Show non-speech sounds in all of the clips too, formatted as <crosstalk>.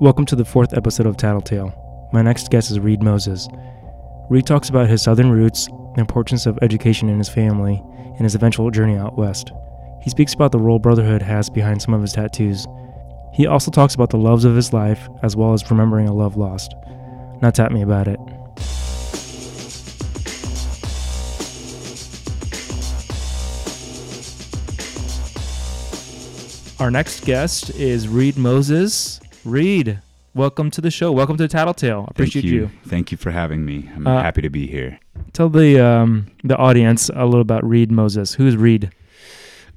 Welcome to the fourth episode of Tattletale. My next guest is Reed Moses. Reed talks about his southern roots, the importance of education in his family, and his eventual journey out west. He speaks about the role brotherhood has behind some of his tattoos. He also talks about the loves of his life, as well as remembering a love lost. Now tap me about it. Our next guest is Reed Moses. Reed, welcome to the show. Welcome to Tattletale. Appreciate Thank you. you. Thank you for having me. I'm Uh, happy to be here. Tell the um, the audience a little about Reed Moses. Who's Reed?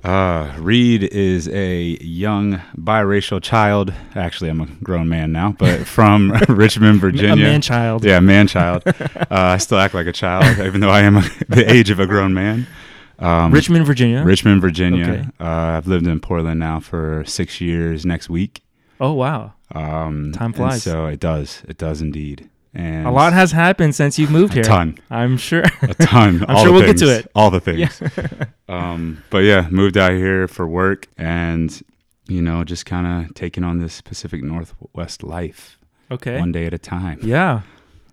Uh, Reed is a young biracial child. Actually, I'm a grown man now, but <laughs> from <laughs> Richmond, Virginia. A man child. Yeah, man child. uh, I still act like a child, <laughs> even though I am the age of a grown man. Um, Richmond, Virginia. Richmond, Virginia. Okay. Uh, I've lived in Portland now for six years next week. Oh wow, Um, Time flies. so it does. It does indeed. And a lot has happened since you've moved <laughs> here. a ton. I'm sure. a ton. <laughs> I'm all sure we'll get to it. All the things. <laughs> um, but yeah, moved out here for work and, you know, just kind of taking on this Pacific Northwest life okay. one day at a time. Yeah.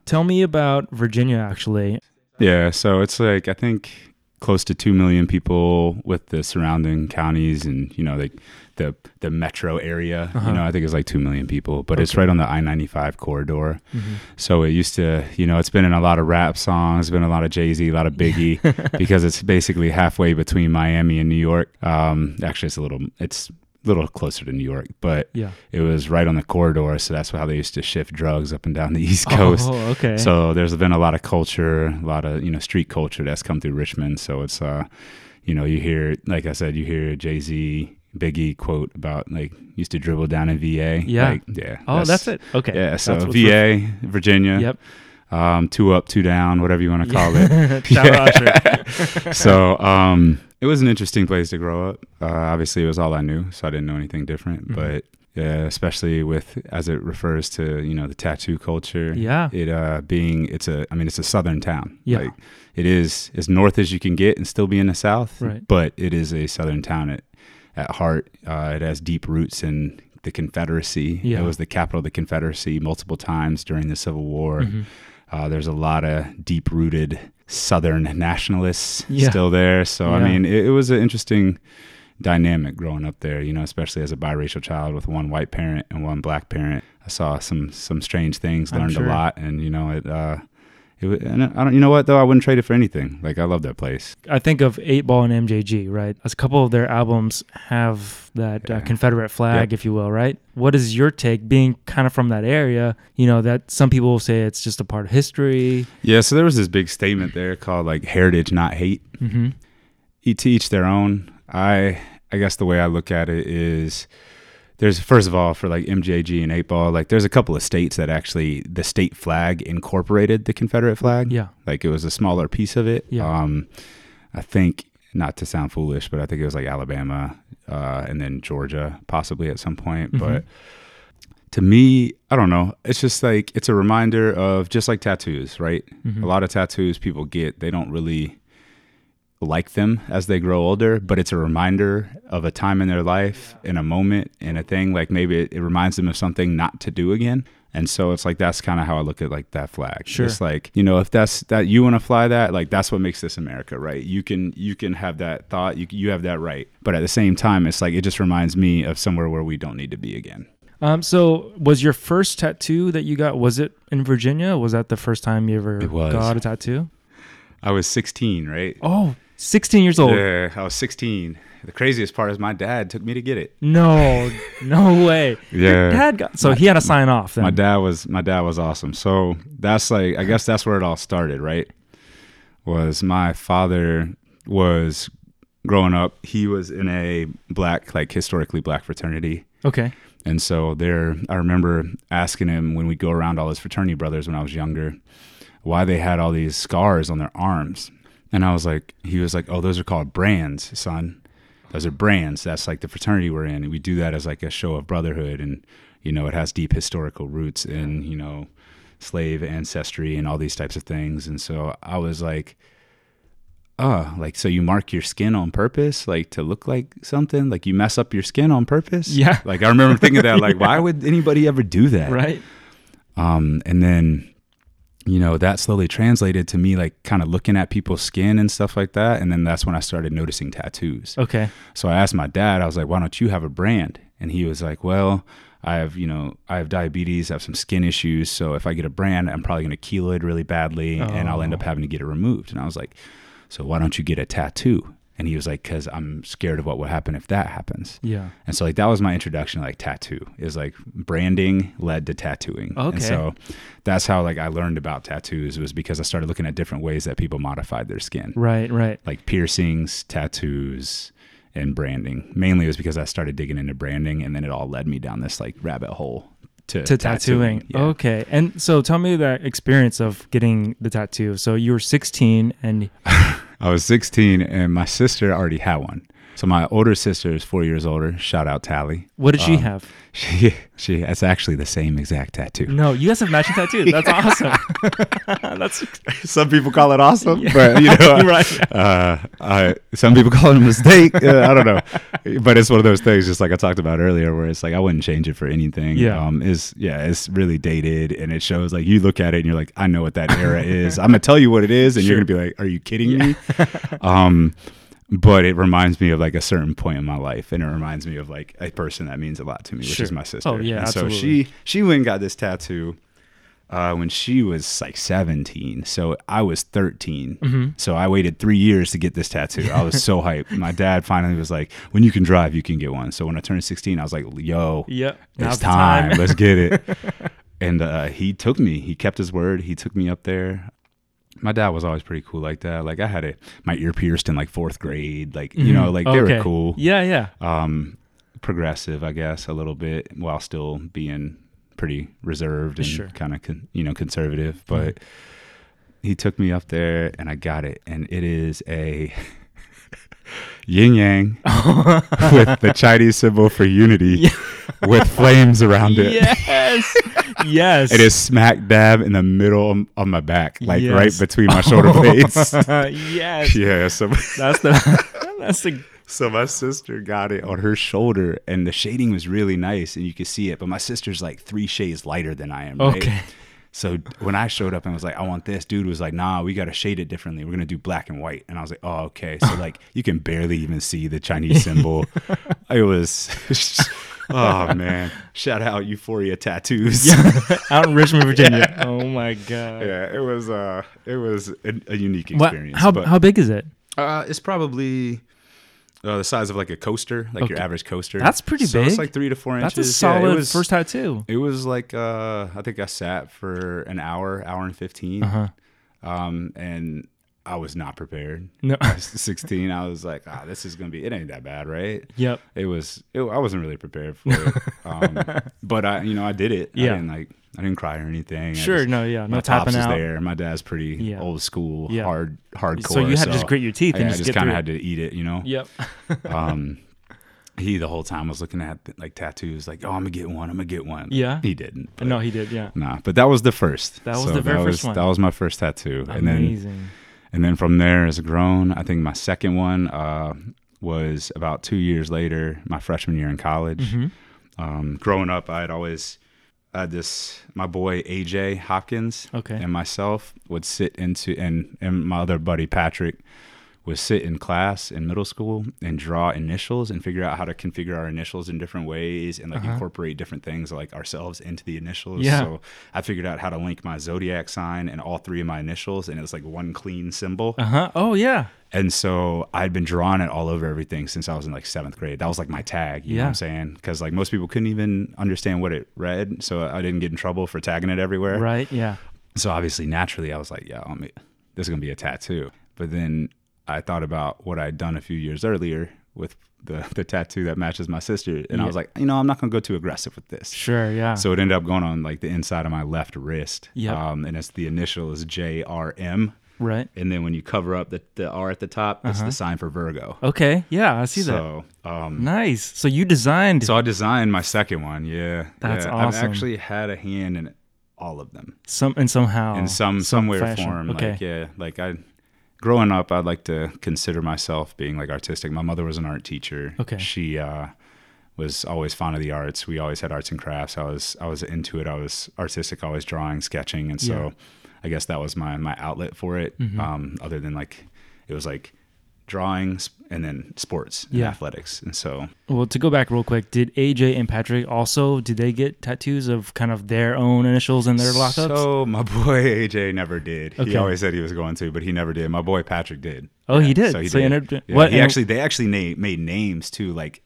Tell me about Virginia. Actually, Yeah. So it's like, I think close to 2 million people with the surrounding counties and, you know, like the, the metro area, Uh-huh. you know, I think it's like 2 million people, but it's right on the I 95 corridor. Mhm. So it used to, you know, it's been in a lot of rap songs, been a lot of Jay Z, a lot of Biggie, <laughs> because it's basically halfway between Miami and New York. Um, actually, it's a little, it's a little closer to New York, but yeah. it was right on the corridor, so that's how they used to shift drugs up and down the <laughs> East Coast. Oh, okay. So there's been a lot of culture, a lot of you know street culture that's come through Richmond. So it's, uh, you know, you hear, like I said, you hear Jay Z. Biggie quote about like used to dribble down in VA. Yeah. Like, yeah. oh, that's, it. Okay. Yeah, so That's VA, Virginia, Yep. um, two up, two down, whatever you want to call it. it. <laughs> Shout out Usher. <laughs> <laughs> so um, it was an interesting place to grow up. Uh, obviously, it was all I knew, so I didn't know anything different. Mhm. But yeah, especially with as it refers to you know the tattoo culture. Yeah. It uh, being it's a I mean it's a southern town. Yeah. Like it is as north as you can get and still be in the south. Right. But it is a southern town at at heart. Uh, it has deep roots in the Confederacy. Yeah. It was the capital of the Confederacy multiple times during the Civil War. Mhm. Uh, there's a lot of deep rooted Southern nationalists Yeah. still there. So, I mean, it, it was an interesting dynamic growing up there, you know, especially as a biracial child with one white parent and one black parent. I saw some some strange things, learned sure. a lot, and, you know, it, uh, it and I don't, you know what though, I wouldn't trade it for anything. Like I love that place. I think of Eight Ball and MJG, right? A couple of their albums have that uh, Confederate flag, Yep. if you will, right? What is your take, being kind of from that area? You know, that some people will say it's just a part of history. Yeah, so there was this big statement there called like heritage, not hate. hmm each to each their own. I I guess the way I look at it is there's first of all for like MJG and eight ball, like there's a couple of states that actually the state flag incorporated the Confederate flag. Yeah. Like it was a smaller piece of it. Yeah. Um I think not to sound foolish, but I think it was like Alabama, uh, and then Georgia possibly at some point. Mhm. But to me, I don't know. It's just like it's a reminder of just like tattoos, right? Mhm. A lot of tattoos people get, they don't really like them as they grow older, but it's a reminder of a time in their life, in a moment, in a thing. Like maybe it, it reminds them of something not to do again. And so it's like that's kind of how I look at like that flag. Sure. It's like you know if that's that you want to fly that, like that's what makes this America, right? You can you can have that thought, you you have that right, but at the same time, it's like it just reminds me of somewhere where we don't need to be again. Um, so was your first tattoo that you got, was it in Virginia? Was that the first time you ever got a tattoo? I was 16, right? Oh, 16 years old. Yeah, I was 16. The craziest part is my dad took me to get it. No, no <laughs> way. Your Yeah. dad got, so he had to sign off then. My dad was my dad was awesome. So that's like I guess that's where it all started, right? Was my father was growing up, he was in a black like historically black fraternity. Okay. And so there I remember asking him when we'd go around all his fraternity brothers when I was younger, why they had all these scars on their arms. And I was like he was like, "Oh, those are called brands, son. Those are brands. That's like the fraternity we're in. And we do that as like a show of brotherhood and you know, it has deep historical roots in, you know, slave ancestry and all these types of things. And so I was like oh, like so you mark your skin on purpose, like to look like something, like you mess up your skin on purpose. Yeah. Like I remember thinking that, <laughs> like, why would anybody ever do that? Right. Um, and then, you know, that slowly translated to me like kind of looking at people's skin and stuff like that. And then that's when I started noticing tattoos. Okay. So I asked my dad, I was like, why don't you have a brand? And he was like, well, I have, you know, I have diabetes, I have some skin issues. So if I get a brand, I'm probably going to keloid really badly and I'll end up Oh. having to get it removed. And I was like, so why don't you get a tattoo? And he was like, because I'm scared of what would happen if that happens. Yeah. And so like that was my introduction to like tattoo is like branding led to tattooing. Okay. And so that's how like I learned about tattoos was because I started looking at different ways that people modified their skin. Right. Right. Like piercings, tattoos, and branding. Mainly it was because I started digging into branding and then it all led me down this like rabbit hole to, To tattooing. Yeah. Okay. And so tell me that experience of getting the tattoo. So you were 16 and <laughs> I was 16 and my sister already had one. So my older sister is four years older. Shout out Tally. what did she Um, have? <laughs> She she it's actually the same exact tattoo. No, you guys have matching tattoos. That's <laughs> awesome. <laughs> That's Some people call it awesome, but you know, right. uh, I, some people call it a mistake. Uh, I don't know, but it's one of those things, just like I talked about earlier, where it's like I wouldn't change it for anything. Yeah. um, is yeah, it's really dated, and it shows like you look at it and you're like, I know what that era is. I'm gonna tell you what it is, and Sure. you're gonna be like, Are you kidding me? um, but it reminds me of like a certain point in my life, and it reminds me of like a person that means a lot to me, which Sure. is my sister. Oh, yeah, and so she she went and got this tattoo uh, when she was like 17. So I was 13. Mm-hmm. So I waited three years to get this tattoo. I was so <laughs> hyped. My dad finally was like, when you can drive, you can get one. So when I turned 16, I was like, yo, Yep. it's the time. Let's get it. <laughs> and uh, he took me. He kept his word. He took me up there. My dad was always pretty cool like that. Like I had it, my ear pierced in like fourth grade. Like, you know, Mhm. like they Okay. were cool Yeah. Yeah. um, progressive, I guess, a little bit, while still being pretty reserved and Sure. kind of con- you know conservative. But he took me up there, and I got it, and it is a <laughs> yin yang <laughs> with the Chinese symbol for unity, with flames around it. <laughs> Yes. <laughs> yes. It is smack dab in the middle of my back, like right between my <laughs> shoulder blades. <laughs> yes. yeah, so That's the. That's the. So my sister got it on her shoulder, and the shading was really nice, and you could see it. But my sister's like three shades lighter than I am. Right? Okay. So when I showed up and was like, "I want this," dude was like, "Nah, we got to shade it differently. We're gonna do black and white." And I was like, "Oh, okay." So like, you can barely even see the Chinese symbol. it was, oh man! <laughs> Shout out Euphoria Tattoos. <laughs> Out in Richmond, Virginia. Oh my god. yeah, it was. Uh, it was a, a unique What? experience. How but- how big is it? Uh, it's probably uh, the size of like a coaster, like your average coaster. That's pretty so big. It's like three to four That's inches. a Yeah, solid it was, first tattoo. It was like uh, I think I sat for an hour, hour and 15 Uh huh. Um, and I was not prepared. No. <laughs> I was Sixteen, I was like, ah, this is gonna be. It ain't that bad, right? Yep. It was. It, I wasn't really prepared for it. Um, <laughs> but I, you know, I did it. Yeah. I didn't like. I didn't cry or anything. Sure. just- no. Yeah. my No pops is out. there. My dad's pretty Yeah. old school, Yeah. hard, hardcore. So you had to just grit your teeth yeah, and I just just kind of had to eat it, you know. Yep. <laughs> Um, he the whole time was looking at like tattoos, like, oh, I'm gonna get one, I'm gonna get one. Yeah. he didn't. but- no, he did. Yeah. nah. But that was the first. That was the very that first was, one. That was my first tattoo, and then Amazing. And then from there, as grown, I think my second one uh, was about two years later, my freshman year in college. hmm Um, growing up, I had always had this. My boy AJ Hopkins Okay. and myself would sit into, and and my other buddy Patrick would sit in class in middle school and draw initials and figure out how to configure our initials in different ways and like Uh-huh. incorporate different things like ourselves into the initials. Yeah. So I figured out how to link my zodiac sign and all three of my initials, and it was like one clean symbol. Uh huh. Oh yeah. And so I'd been drawing it all over everything since I was in like seventh grade. That was like my tag. You know what Yeah. I'm saying? Because like most people couldn't even understand what it read. So I didn't get in trouble for tagging it everywhere. Right. Yeah. So obviously, naturally, I was like, yeah, I'm, this is going to be a tattoo. But then I thought about what I'd done a few years earlier with the, <laughs> the tattoo that matches my sister. And Yeah. I was like, you know, I'm not going to go too aggressive with this. Sure. Yeah. So it ended up going on like the inside of my left wrist. Yep. Um, and it's the initial is JRM. right. And then when you cover up the, the R at the top, that's Uh-huh. the sign for Virgo. Okay. Yeah. I see that. so, um, Nice. So you designed so I designed my second one. Yeah. That's yeah. awesome. I've actually had a hand in all of them some and somehow in some some or fashion. form. Okay. Like, yeah, like I, growing up, I'd like to consider myself being like artistic. My mother was an art teacher. Okay. She uh, was always fond of the arts. We always had arts and crafts. I was I was into it. I was artistic, always drawing, sketching, and so Yeah. I guess that was my my outlet for it. Mhm. Um, other than like it was like drawing and then sports and Yeah. athletics, and so Well, to go back real quick, did AJ and Patrick also did they get tattoos of kind of their own initials in their lockups? So my boy <laughs> AJ never did. Okay. He always said he was going to, but he never did. My boy Patrick did. oh, he did. So he So he did. ended- Yeah, what? he actually they actually na- made names too, like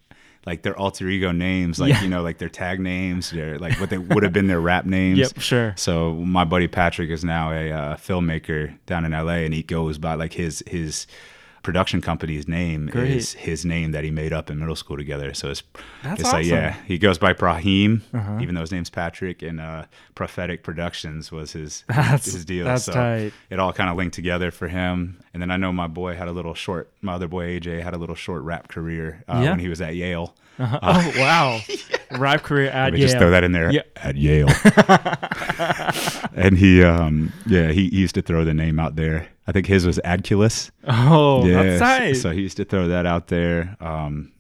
like their alter ego names, like Yeah. you know, like their tag names, their like what they would have been their rap names. Yep, sure. So my buddy Patrick is now a uh, filmmaker down in LA, and he goes by like his his production company's name Great. is his name that he made up in middle school together. So it's That's it's like awesome. yeah, he goes by Brahim, Uh-huh. even though his name's Patrick, and uh, Prophetic Productions was his <laughs> That's his deal. That's so tight. it all kind of linked together for him. And then I know my boy had a little short, my other boy AJ had a little short rap career uh, Yeah. when he was at Yale. Uh-huh. oh wow, <laughs> rap career at Let me Yale. just throw that in there Yeah. at Yale. <laughs> and he, um, yeah, he, he used to throw the name out there. I think his was Adculus. Oh, yeah, that's tight. So he used to throw that out there. Um,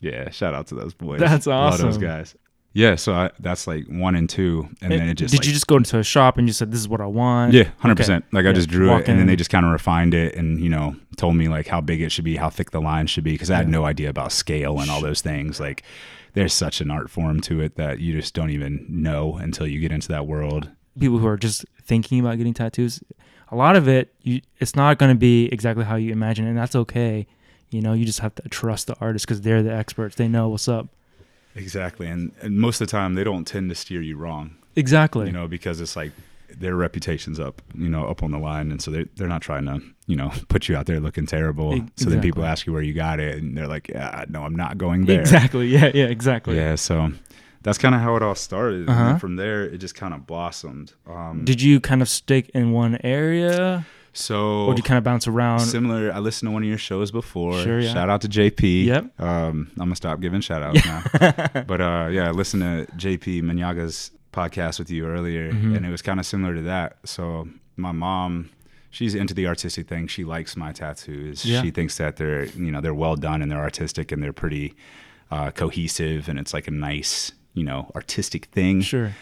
yeah, shout out to those boys. That's Love those awesome. guys. Yeah, so I, that's like one and two, and then it just did like, you just go into a shop and you said this is what I want? Yeah, hundred Okay. percent. Like I just drew it, and then they just kind of refined it, and you know, told me like how big it should be, how thick the line should be, because I had Yeah. no idea about scale and all those things. Like, there's such an art form to it that you just don't even know until you get into that world. People who are just thinking about getting tattoos, a lot of it, you, it's not going to be exactly how you imagine, it, and that's okay. You know, you just have to trust the artist because they're the experts. They know what's up. Exactly, and, and most of the time they don't tend to steer you wrong. Exactly. You know, because it's like their reputation's up, you know, up on the line, and so they they're not trying to, you know, <laughs> put you out there looking terrible. E- So then people ask you where you got it, and they're like, "Yeah, no, I'm not going there." Exactly. Yeah. Yeah. Exactly. Yeah, so that's kind of how it all started. And Uh-huh. then from there, it just kind of blossomed. Um, Did you kind of stick in one area, so or did you kind of bounce around? similar. I listened to one of your shows before. Sure, yeah. Shout out to JP. Yep. Um, I'm gonna stop giving shout outs now. <laughs> But uh, yeah, I listened to JP Manyaga's podcast with you earlier, Mhm. and it was kind of similar to that. So my mom. She's into the artistic thing. She likes my tattoos. Yeah. She thinks that they're, you know, they're well done and they're artistic and they're pretty uh, cohesive and it's like a nice, you know, artistic thing Sure.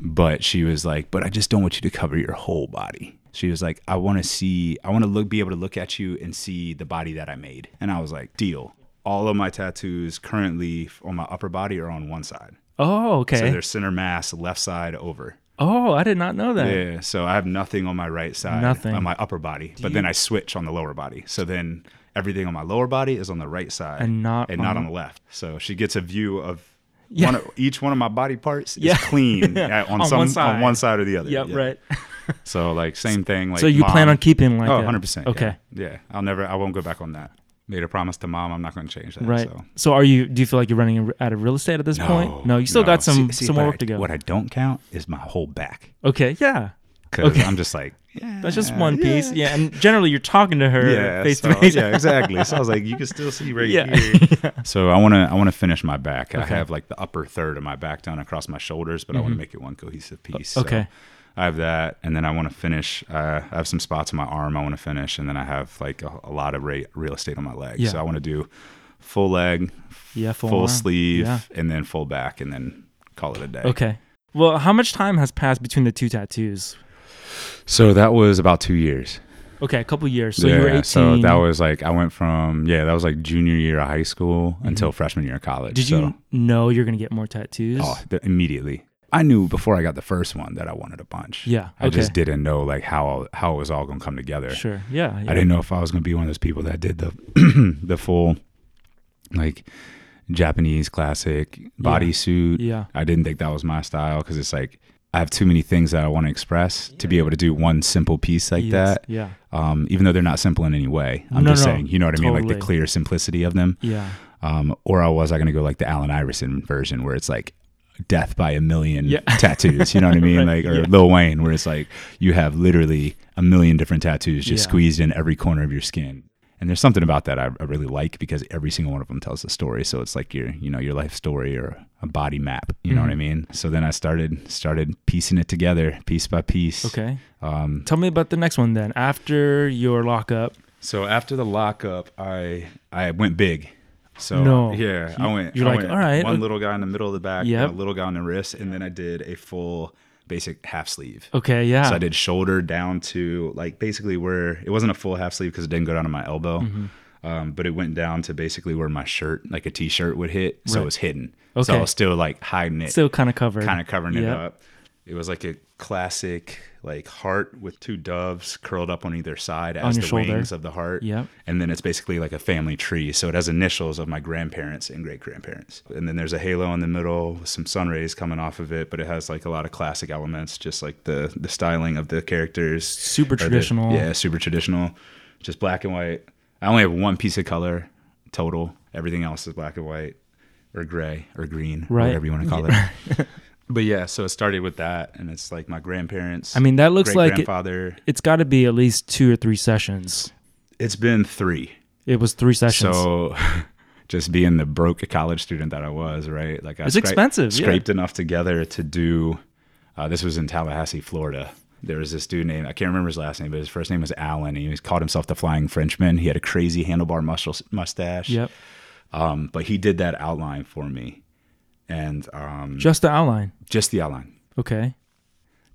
but she was like, "But I just don't want you to cover your whole body." She was like, "I want to see, I want to look, be able to look at you and see the body that I made." And I was like, "Deal." All of my tattoos currently on my upper body are on one side, Oh, okay. so they're center mass, left side over. oh, I did not know that. Yeah, so I have nothing on my right side, Nothing. on my upper body, but then I switch on the lower body. So then everything on my lower body is on the right side And not and on not on the left. So she gets a view of. Yeah. One of, each one of my body parts Yeah. is clean <laughs> uh, on, On some one side. on one side or the other. Yep. Yeah. Right. <laughs> So like same thing. Like so you plan on keeping like Oh, 100 percent. Okay. Yeah. yeah. I'll never. I won't go back on that. Made a promise to mom. I'm not going to change that. Right. So. So. are you? Do you feel like you're running out of real estate at this point? No, you still no. got some See- see, some more work I- to go. What I don't count is my whole back okay. Yeah. Because Okay. I'm just like, yeah, That's just one piece. Yeah. And generally, you're talking to her Yeah, face so- to face. yeah, exactly. So I was like, you can still see right Yeah. here. <laughs> So I want to, I want to finish my back. I have like the upper third of my back done across my shoulders, but I want to make it one cohesive piece. So okay. I have that, and then I want to finish. Uh, I have some spots on my arm I want to finish, and then I have like a, a lot of re- real estate on my leg. Yeah. So I want to do full leg, Yeah. Full, full, sleeve, Yeah. and then full back, and then call it a day. Okay. Well, how much time has passed between the two tattoos? So that was about two years. Okay, a couple years. So you were 18. So that was like I went from yeah, that was like junior year of high school until freshman year of college. Mm-hmm. Did so, you know you're gonna get more tattoos? Oh, immediately. I knew before I got the first one that I wanted a bunch. Yeah. I just didn't know like how how it was all gonna come together. Sure. Yeah. yeah. I didn't know if I was gonna be one of those people that did the <clears throat> the full like Japanese classic bodysuit. Yeah. I didn't think that was my style because it's like I have too many things that I want to express to be able to do one simple piece like Yes, that. Yeah. Um, even though they're not simple in any way. I'm No, just no, saying, you know what I mean? Like the clear simplicity of them. Yeah. Um, or I was I going to go like the Allen Iverson version where it's like death by a million Yeah. <laughs> tattoos. You know what I <laughs> mean? Right, Like or yeah. Lil Wayne where it's like you have literally a million different tattoos just Yeah. squeezed in every corner of your skin. And there's something about that I, I really like because every single one of them tells a story. So it's like your, you know, your life story or a body map. You know what I Mhm. mean? So then I started started piecing it together piece by piece. Okay. Um, Tell me about the next one then. After your lockup, So after the lockup, I I went big. So No. yeah, I went. you're I like, went "All right, one little guy in the middle of the back, and Yep. a little guy on the wrist, and then I did a full basic half sleeve. Okay, yeah. So I did shoulder down to like basically where it wasn't a full half sleeve because it didn't go down to my elbow, Mm-hmm. um, but it went down to basically where my shirt, like a t-shirt, would hit. So Right. it was hidden. Okay. So. I was still like hiding it, Still kind of covered. kind of covering it up. It was like a classic like heart with two doves curled up on either side On as the shoulder. wings of the heart. Yep. And then it's basically like a family tree. So it has initials of my grandparents and great grandparents. And then there's a halo in the middle with some sun rays coming off of it, but it has like a lot of classic elements, just like the the styling of the characters. Super or the- traditional. yeah, super traditional. Just black and white. I only have one piece of color total. Everything else is black and white or gray or green, Right. whatever you want to call it. <laughs> but yeah, so it started with that, and it's like my grandparents. I mean, that looks like it, grandfather. it's got to be at least two or three sessions. It's been three. It was three sessions. So <laughs> just being the broke college student that I was, right? Like I It's expensive, yeah. Scraped enough together to do. Uh, this was in Tallahassee, Florida. There was this dude named I can't remember his last name, but his first name was Alan. He was called himself the Flying Frenchman. He had a crazy handlebar muscle, mustache. yep. Um, but he did that outline for me, and um, Just the outline. just the outline. Okay.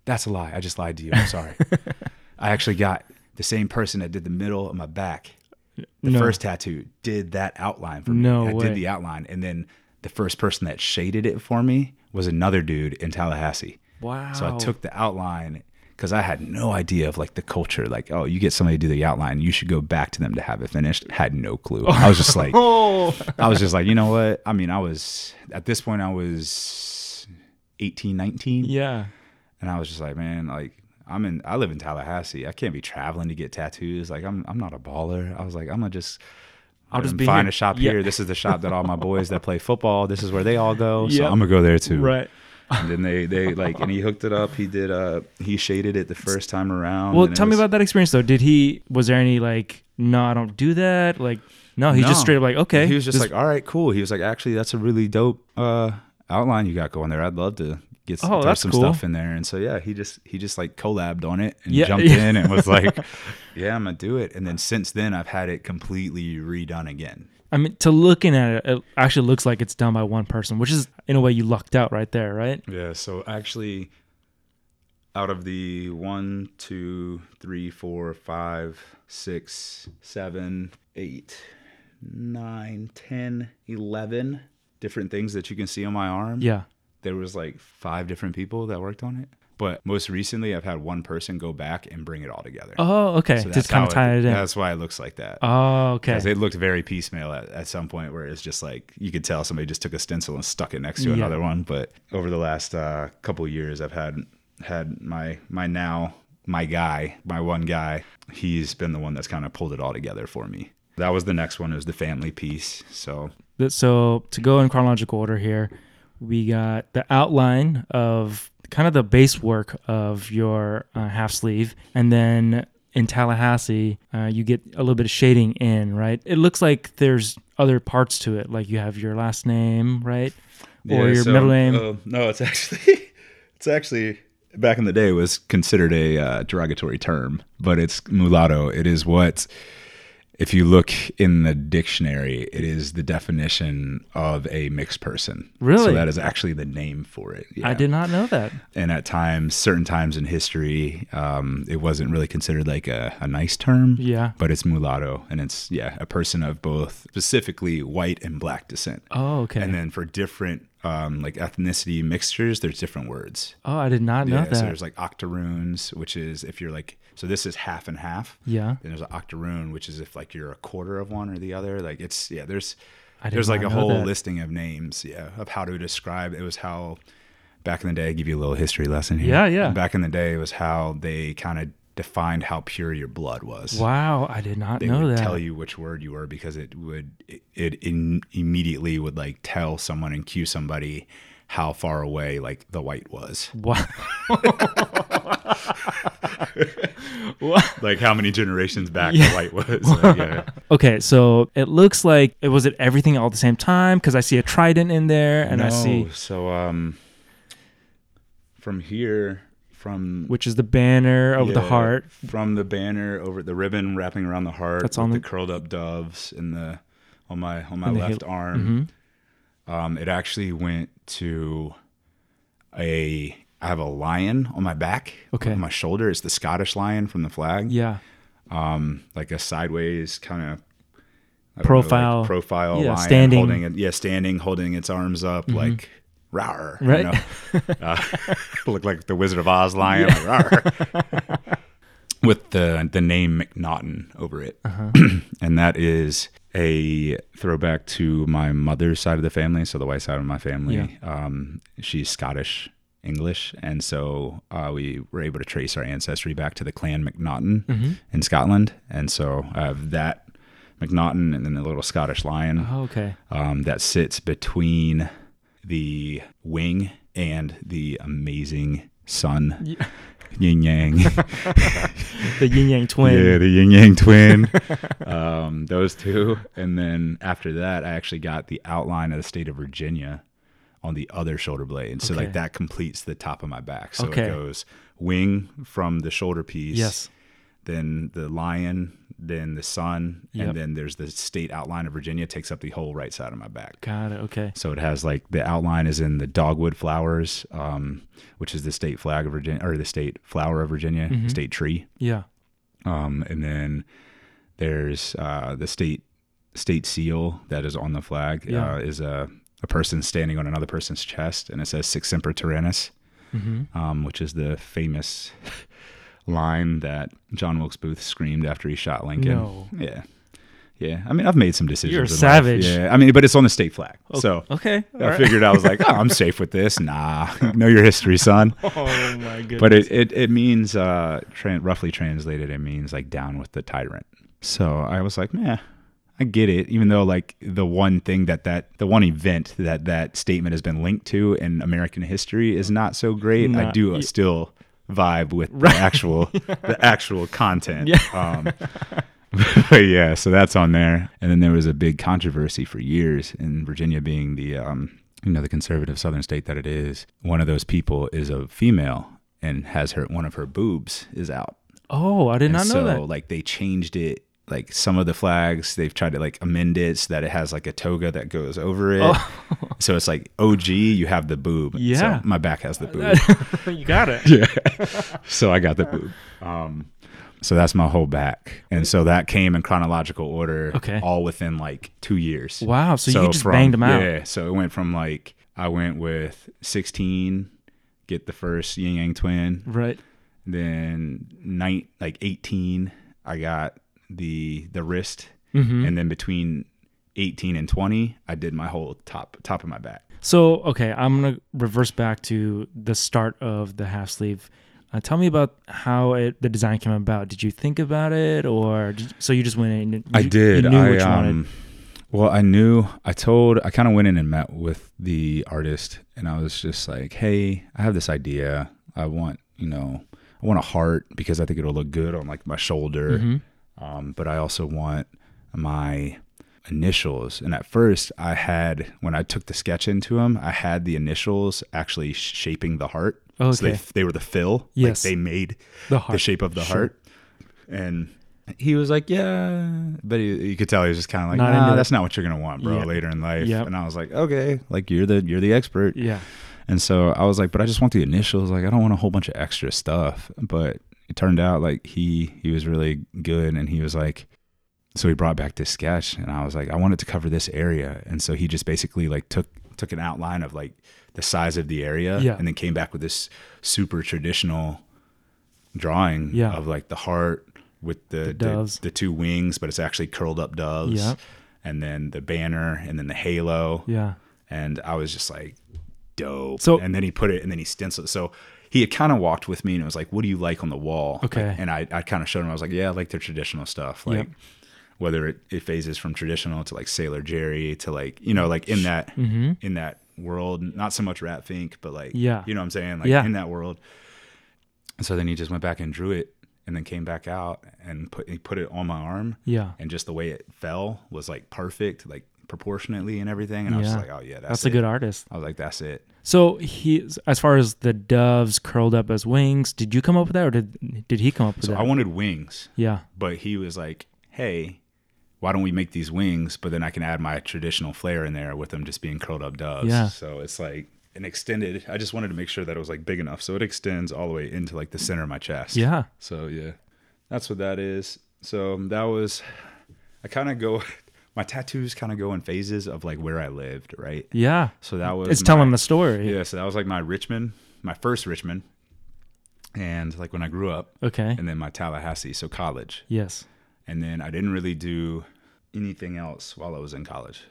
That's a lie. I just lied to you. I'm sorry. <laughs> I actually got the same person that did the middle of my back. The No. first tattoo did that outline for me. No I way. did the outline, and then the first person that shaded it for me was another dude in Tallahassee. Wow. So I took the outline because I had no idea of like the culture. Like, oh, you get somebody to do the outline, you should go back to them to have it finished. Had no clue. I was just like, Oh. <laughs> I was just like, you know what? I mean, I was at this point, I was 18, 19. yeah. And I was just like, man, like I'm in I live in Tallahassee. I can't be traveling to get tattoos. Like I'm I'm not a baller. I was like, I'm gonna just I'll just be find here. a shop Yeah. here. This is the shop that all my boys that play football, this is where they all go. So Yep. I'm gonna go there too. Right. And then they they like and he hooked it up. He did uh he shaded it the first time around. Well, tell me about that experience though. Did he? Was there any like? No, I don't do that. Like, no, he just straight up like, okay. He was just this- like, all right, cool. He was like, actually, that's a really dope uh, outline you got going there. I'd love to get some, Oh, some cool. stuff in there. And so yeah, he just he just like collabed on it and Yeah, jumped yeah. in and was like, <laughs> yeah, I'm gonna do it. And then since then, I've had it completely redone again. I mean, to looking at it, it actually looks like it's done by one person, which is in a way you lucked out right there, right? Yeah. So actually, out of the one, two, three, four, five, six, seven, eight, nine, ten, eleven different things that you can see on my arm. Yeah. there was like five different people that worked on it. But most recently, I've had one person go back and bring it all together. Oh, okay. So that's just kind of tie it in. That's why it looks like that. Oh, okay. Because it looked very piecemeal at, at some point where it's just like you could tell somebody just took a stencil and stuck it next to Yeah. another one. But over the last uh, couple years, I've had had my my now my guy, my one guy. He's been the one that's kind of pulled it all together for me. That was the next one. It was the family piece. So So to go in chronological order here, we got the outline of kind of the base work of your uh, half sleeve, and then in Tallahassee, uh, you get a little bit of shading in, right? It looks like there's other parts to it, like you have your last name, right, or your so, middle name. uh, no, it's actually <laughs> it's actually back in the day was considered a uh, derogatory term, but it's mulatto. It is what if you look in the dictionary, it is the definition of a mixed person. Really? So that is actually the name for it. I did not know that. And at times, certain times in history, um, it wasn't really considered like a, a nice term. Yeah. But it's mulatto, and it's yeah, a person of both specifically white and black descent. Oh, okay. And then for different um, like ethnicity mixtures, there's different words. oh, I did not know Yeah, that. so there's like octoroons, which is if you're like so this is half and half. yeah. Then there's an octoroon, which is if like you're a quarter of one or the other. Like it's yeah, there's there's like a whole that. listing of names, yeah, of how to describe. It was how back in the day. I give you a little history lesson here. Yeah, yeah. Back in the day, it was how they kind of defined how pure your blood was Wow, I did not they know would that. tell you which word you were because it would it, it in, immediately would like tell someone and cue somebody how far away like the white was Wow. <laughs> What? like how many generations back Yeah. the white was <laughs> like, yeah. Okay, so it looks like it was it everything all at the same time because I see a trident in there and I see so um from here from which is the banner over the heart. from the banner over the ribbon wrapping around the heart. That's with on the, the- curled up doves in the on my on my left arm. Mhm. Um, it actually went to a. I have a lion on my back, Okay. on my shoulder. It's the Scottish lion from the flag. Yeah. um, like a sideways kind of Profile. profile Yeah, standing. holding it, yeah, standing, holding its arms up, like rawr, you Right. know? <laughs> uh, <laughs> look like the Wizard of Oz lion, like, <laughs> with the the name McNaughton over it, Uh-huh. <clears throat> and that is a throwback to my mother's side of the family, so the white side of my family. Um, she's Scottish. English, and so uh, we were able to trace our ancestry back to the clan McNaughton Mm-hmm. in Scotland, and so I have that McNaughton and then the little Scottish lion Oh, okay. um, that sits between the wing and the amazing sun, Yeah. Yin yang. <laughs> The yin yang twin. Yeah, the yin yang twin. <laughs> um, those two, and then after that, I actually got the outline of the state of Virginia on the other shoulder blade. And So Okay. like that completes the top of my back. So Okay. it goes wing from the shoulder piece. Yes. Then the lion, then the sun, Yep. and then there's the state outline of Virginia takes up the whole right side of my back. Got it. Okay. So it has like the outline is in the dogwood flowers, um, which is the state flag of Virginia or the state flower of Virginia, Mhm. state tree. Yeah. Um, and then there's uh, the state state seal that is on the flag Yeah. uh, is a, a person standing on another person's chest, and it says "Sic Semper Tyrannis," Mm-hmm. um, which is the famous line that John Wilkes Booth screamed after he shot Lincoln. No. Yeah, yeah. I mean, I've made some decisions. You're a in life. savage. Yeah, I mean, but it's on the state flag, so. Okay. I figured I was like, <laughs> oh, I'm safe with this. Nah, <laughs> know your history, son. <laughs> Oh my goodness. But it, it, it means, uh, tran roughly translated, it means like down with the tyrant. So I was like, man, I get it. Even though like the one thing that that, the one event that that statement has been linked to in American history is not so great. I do y- still vibe with the actual, the <laughs> actual content. Yeah. Um, <laughs> but yeah, so that's on there. And then there was a big controversy for years in Virginia being the um, you know, the conservative southern state that it is. One of those people is a female and has her one of her boobs is out. oh, I did And not know so that. like they changed it like some of the flags they've tried to like amend it so that it has like a toga that goes over it. <laughs> So it's like OG, you have the boob. Oh. Yeah. So my back has the boob. <laughs> you got it. <laughs> yeah. so I got the boob. Um, so that's my whole back, and so that came in chronological order. Okay. All within like two years. Wow. So, you just from- banged them out. Yeah. So it went from like I went with 16, get the first yin yang twin. Right. Then night like 18, I got the the wrist, Mm-hmm. and then between 18 and 20, I did my whole top top of my back. So, okay, I'm gonna reverse back to the start of the half sleeve. Uh, tell me about how it, the design came about. Did you think about it, or did, so you just went in? and I did. You knew I what you wanted. um, well, I knew. I told. I kind of went in and met with the artist, and I was just like, "Hey, I have this idea. I want, you know, I want a heart because I think it'll look good on like my shoulder. Mhm. Um, but I also want my initials. And at first, I had when I took the sketch into him, I had the initials actually shaping the heart. Oh, So they, they were the fill. Yes. Like they made The heart. the shape of the Sure. heart. And he was like, "Yeah," but he, you could tell he was just kind of like, Not "Nah, into it." that's not what you're gonna want, bro, Yeah. later in life." Yep. And I was like, "Okay, like you're the you're the expert." Yeah. And so I was like, "But I just want the initials. Like I don't want a whole bunch of extra stuff." But it turned out like he he was really good, and he was like, so he brought back this sketch, and I was like, "I wanted to cover this area," and so he just basically like took took an outline of like the size of the area, Yeah. and then came back with this super traditional drawing Yeah. of like the heart with the the, doves. the, two wings, but it's actually curled up doves. Yeah. And then the banner and then the halo. Yeah. And I was just like, dope. So- and then he put it and then he stenciled. So he had kind of walked with me and it was like, what do you like on the wall? Okay. Like, and I, I kind of showed him, I was like, yeah, I like their traditional stuff. Like Yep. whether it, it phases from traditional to like Sailor Jerry to like, you know, like in that, Mm-hmm. in that world, not so much Rat Fink, but like, Yeah. you know what I'm saying? Like Yeah. in that world. And so then he just went back and drew it and then came back out and put he put it on my arm Yeah. and just the way it fell was like perfect, like proportionately and everything. And I was Yeah. like, oh yeah, that's, That's it. a good artist. I was like, that's it. So he, as far as the doves curled up as wings, did you come up with that, or did did he come up with that? So that? I wanted wings, yeah. but he was like, hey, why don't we make these wings? But then I can add my traditional flair in there with them just being curled up doves. Yeah. So it's like an extended. I just wanted to make sure that it was like big enough, so it extends all the way into like the center of my chest. Yeah. So yeah, that's what that is. So um, that was. I kind of go. My tattoos kind of go in phases of like where I lived, right? Yeah. So that was It's my- telling the story. Yeah, so that was like my Richmond, my first Richmond, and like when I grew up, Okay. and then my Tallahassee, so college, Yes. and then I didn't really do anything else while I was in college.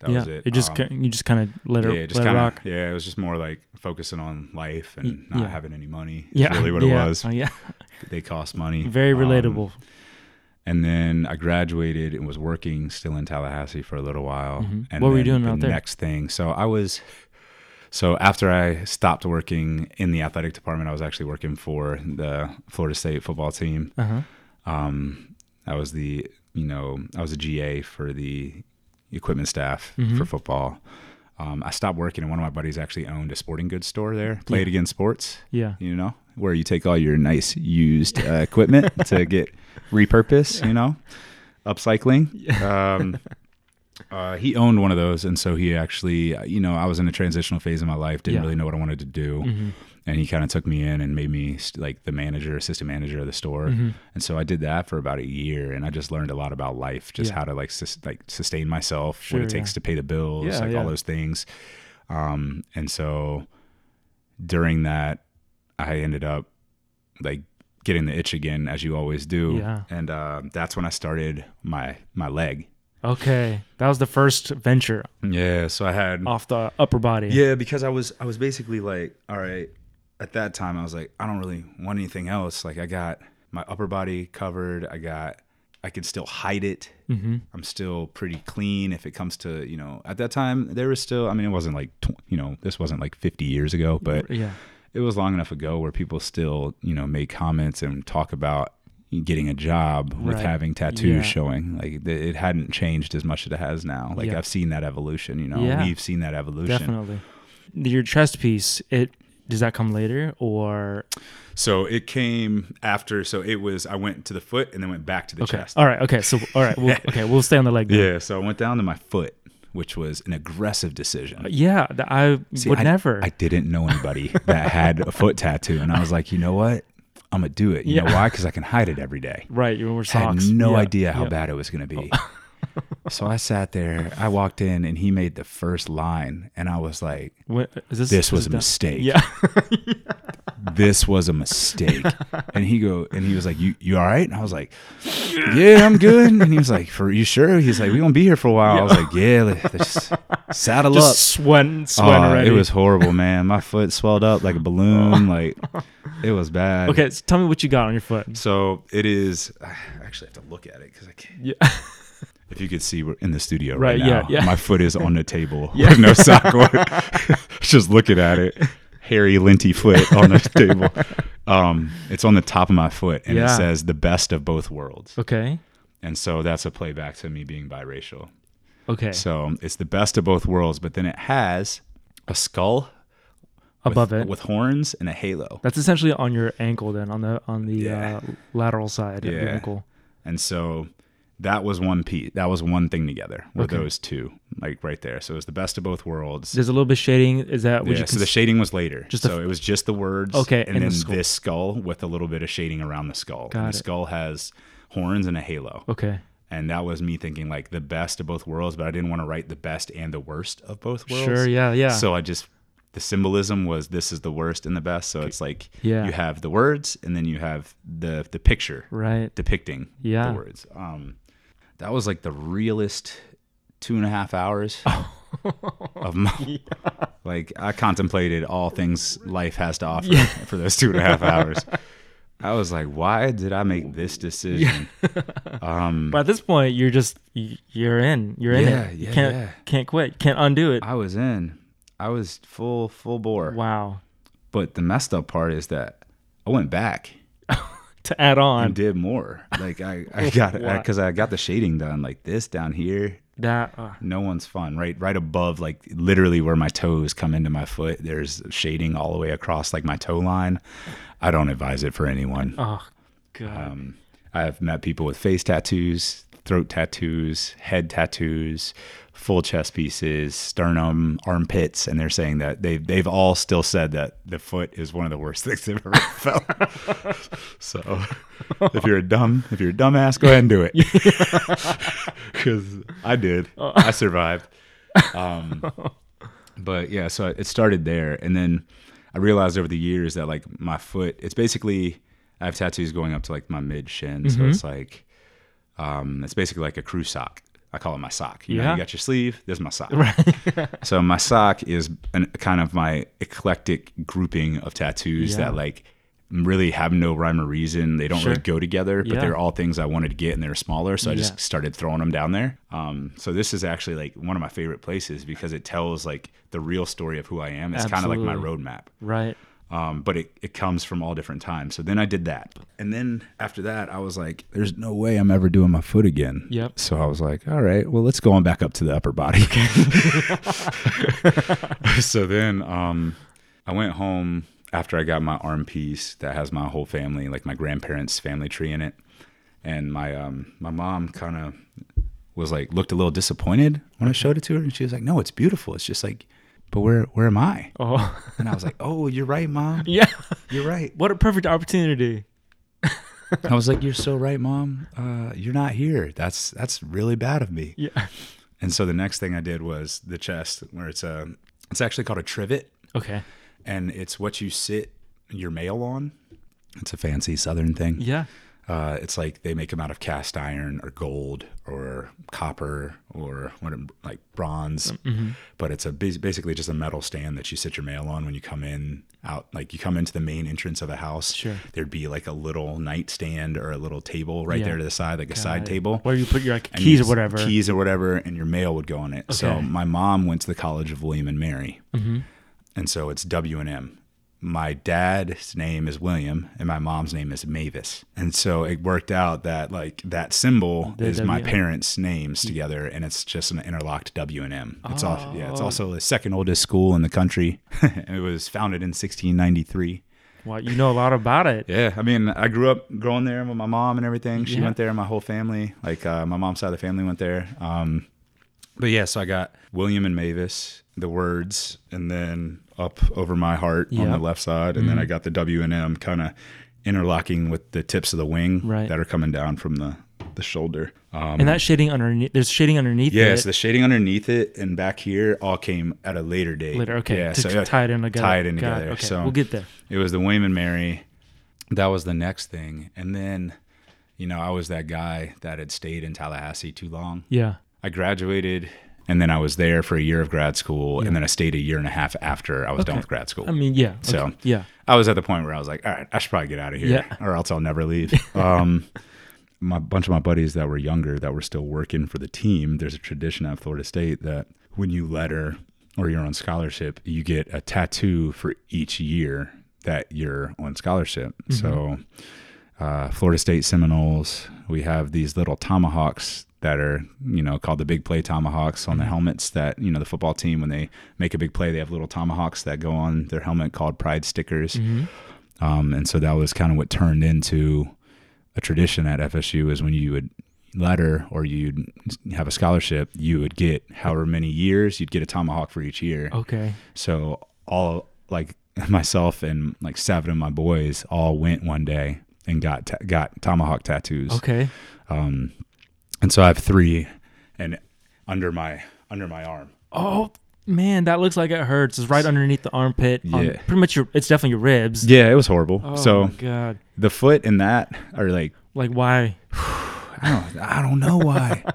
That yeah. was it. just Um, you just kind of let it yeah, just let it kind rock. yeah. It was just more like focusing on life and not yeah. having any money. Is Yeah. really what yeah. it was. Oh, yeah. They cost money. Very Um, relatable. And then I graduated and was working still in Tallahassee for a little while. Mhm. And What were you doing the out there? Next thing, so I was. So after I stopped working in the athletic department, I was actually working for the Florida State football team. Uh huh. Um, I was the you know I was a GA for the equipment staff Mhm. for football. Um, I stopped working, and one of my buddies actually owned a sporting goods store there. Play It Again Sports, Yeah. you know, where you take all your nice used uh, equipment <laughs> to get repurposed, you know, upcycling. Um, <laughs> uh, he owned one of those, and so he actually, uh, you know, I was in a transitional phase of my life, didn't Yeah. really know what I wanted to do, hmm and he kind of took me in and made me st- like the manager, assistant manager of the store, hmm and so I did that for about a year, and I just learned a lot about life, just Yeah. how to like sus- like sustain myself, Sure, what it takes yeah. to pay the bills, Yeah, like all those things. Um, and so during that, I ended up like getting the itch again, as you always do. Yeah. And uh, that's when I started my my leg. Okay. That was the first venture Yeah. So I had off the upper body. Yeah, because I was I was basically like, all right, at that time I was like, I don't really want anything else. Like I got my upper body covered. I got I can still hide it. hmm I'm still pretty clean if it comes to, you know, at that time there was still I mean it wasn't like tw- you know, this wasn't like 50 years ago, but yeah. it was long enough ago where people still, you know, make comments and talk about getting a job with Right. having tattoos Yeah. showing like it hadn't changed as much as it has now like Yeah. i've seen that evolution you know Yeah. we've seen that evolution Definitely. Your chest piece. It does that come later or So it came after. So it was. I went to the foot and then went back to the okay? chest. All right. Okay. So all right. We'll, <laughs> okay. We'll stay on the leg. Then. Yeah. So I went down to my foot, which was an aggressive decision. Uh, yeah. th- I See, would I, never. I didn't know anybody that had a foot tattoo, and I was like, you know what? I'm gonna do it. You know Yeah. why? Because I can hide it every day. right. You were I had no Yeah, idea how yeah. bad it was gonna be. Oh. <laughs> so I sat there. I walked in, and he made the first line, and I was like, What, this, "This is was a that- mistake. Yeah. <laughs> This was a mistake." and he go, and he was like, "You, you all right?" And I was like, "Yeah, I'm good." And he was like, "For you sure?" He's like, "We gonna be here for a while." I was like, "Yeah, let- let's saddle up." Sweating, sweating Oh, it was horrible, man. My foot swelled up like a balloon. Like it was bad. okay. So tell me what you got on your foot. So it is. I actually have to look at it because I can't. Yeah. <laughs> If you could see, we're in the studio right, Right, yeah, now. yeah. My foot is on the table <laughs> Yeah. with no sock on. <laughs> <laughs> Just looking at it, hairy, linty foot on the table. Um, it's on the top of my foot, and Yeah. it says "the best of both worlds." Okay. And so that's a playback to me being biracial. Okay. So it's the best of both worlds, but then it has a skull with- Above it. with horns and a halo. That's essentially on your ankle then, on the on the Yeah. uh, lateral side of your ankle. And so that was one piece. That was one thing together. Were Okay. those two, like right there. So it was the best of both worlds. There's a little bit of shading. Is that yeah, you so the shading was later. Just so f- it was just the words. Okay, and, and the then skull. this skull with a little bit of shading around the skull. Got and it. the skull has horns and a halo. Okay. And that was me thinking like the best of both worlds, but I didn't want to write the best and the worst of both worlds. Sure. Yeah. Yeah. So I just the symbolism was this is the worst and the best. So it's like Yeah. you have the words and then you have the the picture right. depicting Yeah. the words. Um, that was like the realest two and a half hours <laughs> of my like I contemplated all things life has to offer for those two and a half hours. <laughs> I was like, why did I make this decision? <laughs> Um, But at this point, you're just you're in. You're in Yeah, it. You yeah, can't yeah. can't quit. Can't undo it. I was in. I was full full bore. Wow. But the messed up part is that I went back <laughs> To add and on. did more. Like I, <laughs> I got it because I got the shading done like this down here, That uh, No one's fun. Right, right above, like literally where my toes come into my foot. There's shading all the way across like my toe line. I don't advise it for anyone. oh god. Um, I've met people with face tattoos, throat tattoos, head tattoos, full chest pieces, sternum, armpits, and they're saying that they they've all still said that the foot is one of the worst <laughs> things they've ever felt. <laughs> so, if you're a dumb if you're a dumbass, go ahead and do it <laughs> because I did. I survived. Um, but yeah, so it started there, and then I realized over the years that like my foot, it's basically I have tattoos going up to like my mid shin, so it's like um, it's basically like a crew sock. I call it my sock. You know, you got your sleeve. There's my sock. Right. <laughs> so my sock is an, kind of my eclectic grouping of tattoos Yeah. that like really have no rhyme or reason. They don't Sure. really go together, but Yeah. they're all things I wanted to get, and they're smaller. So I just started throwing them down there. Um, so this is actually like one of my favorite places because it tells like the real story of who I am. It's kind of like my roadmap right. Um, but it, it comes from all different times. So then I did that. And then after that, I was like, there's no way I'm ever doing my foot again. Yep. So I was like, all right, well, let's go on back up to the upper body. <laughs> so then um, I went home after I got my arm piece that has my whole family, like my grandparents' family tree in it. And my um, my mom kind of was like looked a little disappointed when I showed it to her, and she was like, "No, it's beautiful. It's just like, but where where am I?" Oh And I was like, "Oh, you're right, mom. <laughs> yeah. You're right." What a perfect opportunity. <laughs> I was like, "You're so right, mom. Uh, you're not here. That's that's really bad of me." Yeah. And so the next thing I did was the chest, where it's a it's actually called a trivet, Okay. and it's what you sit your mail on. It's a fancy Southern thing. Yeah. Uh, it's like they make them out of cast iron or gold or copper or what like bronze, but it's a basically just a metal stand that you sit your mail on when you come in out like you come into the main entrance of a house. Sure. There'd be like a little nightstand or a little table right Yeah. there to the side, like a side table. Where you put your like, keys or whatever. keys or whatever, and your mail would go on it. So my mom went to the College of William and Mary, Mm-hmm. and so it's W and M. My dad's name is William, and my mom's name is Mavis, and so it worked out that like that symbol The is my parents' names together, and it's just an interlocked W and M. It's also yeah, it's Oh. also the second oldest school in the country. <laughs> it was founded in 1693. Wow, you know a lot about it. Yeah, I mean, I grew up growing there with my mom and everything. She Yeah. went there, my whole family, like uh, my mom's side of the family went there. Um, but yeah, so I got William and Mavis, the words, and then up over my heart on Mm-hmm. the left side, and then I got the W and M kind of interlocking with the tips of the wing Right. that are coming down from the the shoulder. Um, And that shading underneath, there's shading underneath yeah, it. so the shading underneath it and back here all came at a later date. Later, okay. Yeah, to so t- yeah, tie it in together. tie it in Got together. Okay, So we'll get there. it was the Wayman Mary. That was the next thing. And then, you know, I was that guy that had stayed in Tallahassee too long. Yeah. I graduated and then I was there for a year of grad school. And then I stayed a year and a half after I was done with grad school. I mean, yeah. So- okay, yeah. I was at the point where I was like, all right, I should probably get out of here Yeah. or else I'll never leave. <laughs> um, my bunch of my buddies that were younger that were still working for the team, there's a tradition at Florida State that when you letter or you're on scholarship, you get a tattoo for each year that you're on scholarship. So, uh, Florida State Seminoles, we have these little tomahawks that are, you know, called the big play tomahawks on the helmets that, you know, the football team, when they make a big play, they have little tomahawks that go on their helmet called pride stickers. Um, and so that was kind of what turned into a tradition at FSU is when you would letter or you'd have a scholarship, you would get however many years, you'd get a tomahawk for each year. Okay. So all like <laughs> myself and like seven of my boys all went one day and got ta- got tomahawk tattoos. Okay. Um, and so I have three, and under my under my arm. Oh man, that looks like it hurts. It's right underneath the armpit. on Yeah. pretty much your. It's definitely your ribs. Yeah, it was horrible. Oh so my god. the foot and that are like Like why? I don't I don't know why. <laughs>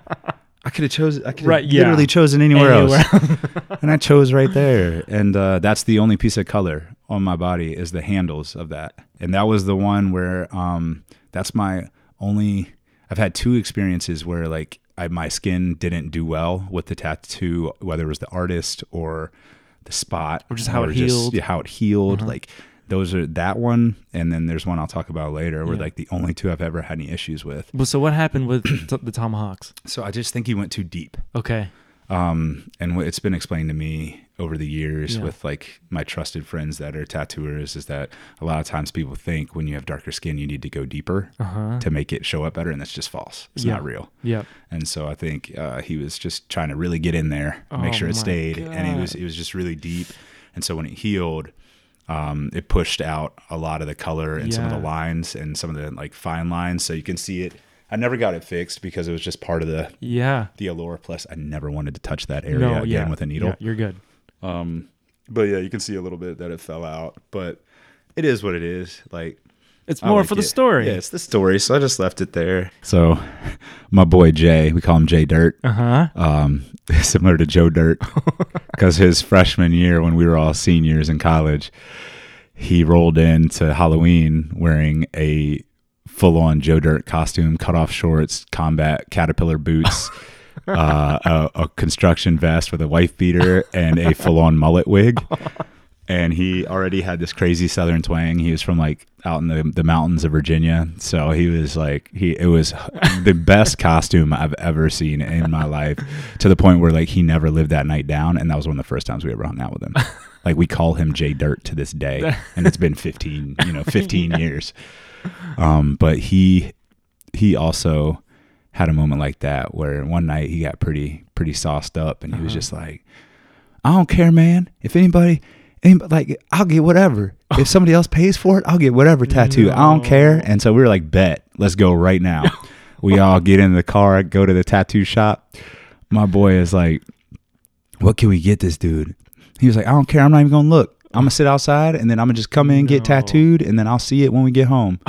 I could have chosen. I could have Right, yeah. literally chosen anywhere, Anywhere. else, <laughs> and I chose right there. And uh, that's the only piece of color on my body is the handles of that. And that was the one where um, that's my only. I've had two experiences where like I, my skin didn't do well with the tattoo, whether it was the artist or the spot Or just how it healed. yeah, how it healed. Like those are that one, and then there's one I'll talk about later. Were Yeah. like the only two I've ever had any issues with. Well, so what happened with t- the tomahawks? So I just think he went too deep. Okay. Um, and what it's been explained to me over the years Yeah. with like my trusted friends that are tattooers is that a lot of times people think when you have darker skin you need to go deeper Uh huh. to make it show up better, and that's just false. It's Yeah. not real. Yep. And so I think uh, he was just trying to really get in there, make Oh sure it stayed, and it was it was just really deep. And so when it healed, um, it pushed out a lot of the color and some of the lines and some of the like fine lines, so you can see it. I never got it fixed because it was just part of the Yeah. the allure. Plus, I never wanted to touch that area No. again Yeah. with a needle. Yeah, you're good. Um, but yeah, you can see a little bit that it fell out, but it is what it is. Like It's more like for the it. story. Yeah, it's the story. So I just left it there. So <laughs> my boy Jay, we call him Jay Dirt. Uh huh. Um, <laughs> similar to Joe Dirt, <laughs> because his freshman year when we were all seniors in college, he rolled into Halloween wearing a full-on Joe Dirt costume, cut-off shorts, combat caterpillar boots. Uh, a, a construction vest with a wife beater and a full-on mullet wig and he already had this crazy southern twang. He was from like out in the, the mountains of Virginia, so he was like he it was the best costume I've ever seen in my life. To the point where like he never lived that night down, and that was one of the first times we ever hung out with him. Like we call him Jay Dirt to this day, and it's been fifteen you know fifteen years. Um, but he he also had a moment like that where one night he got pretty pretty sauced up, and he was Uh-huh. just like, "I don't care, man. If anybody." Anybody, like I'll get whatever. <laughs> If somebody else pays for it, I'll get whatever tattoo. I don't care. And so we were like, bet, let's go right now. <laughs> we all get in the car, go to the tattoo shop. My boy is like, what can we get this dude? He was like, I don't care. I'm not even gonna look. I'm gonna sit outside and then I'm gonna just come in, get tattooed, and then I'll see it when we get home.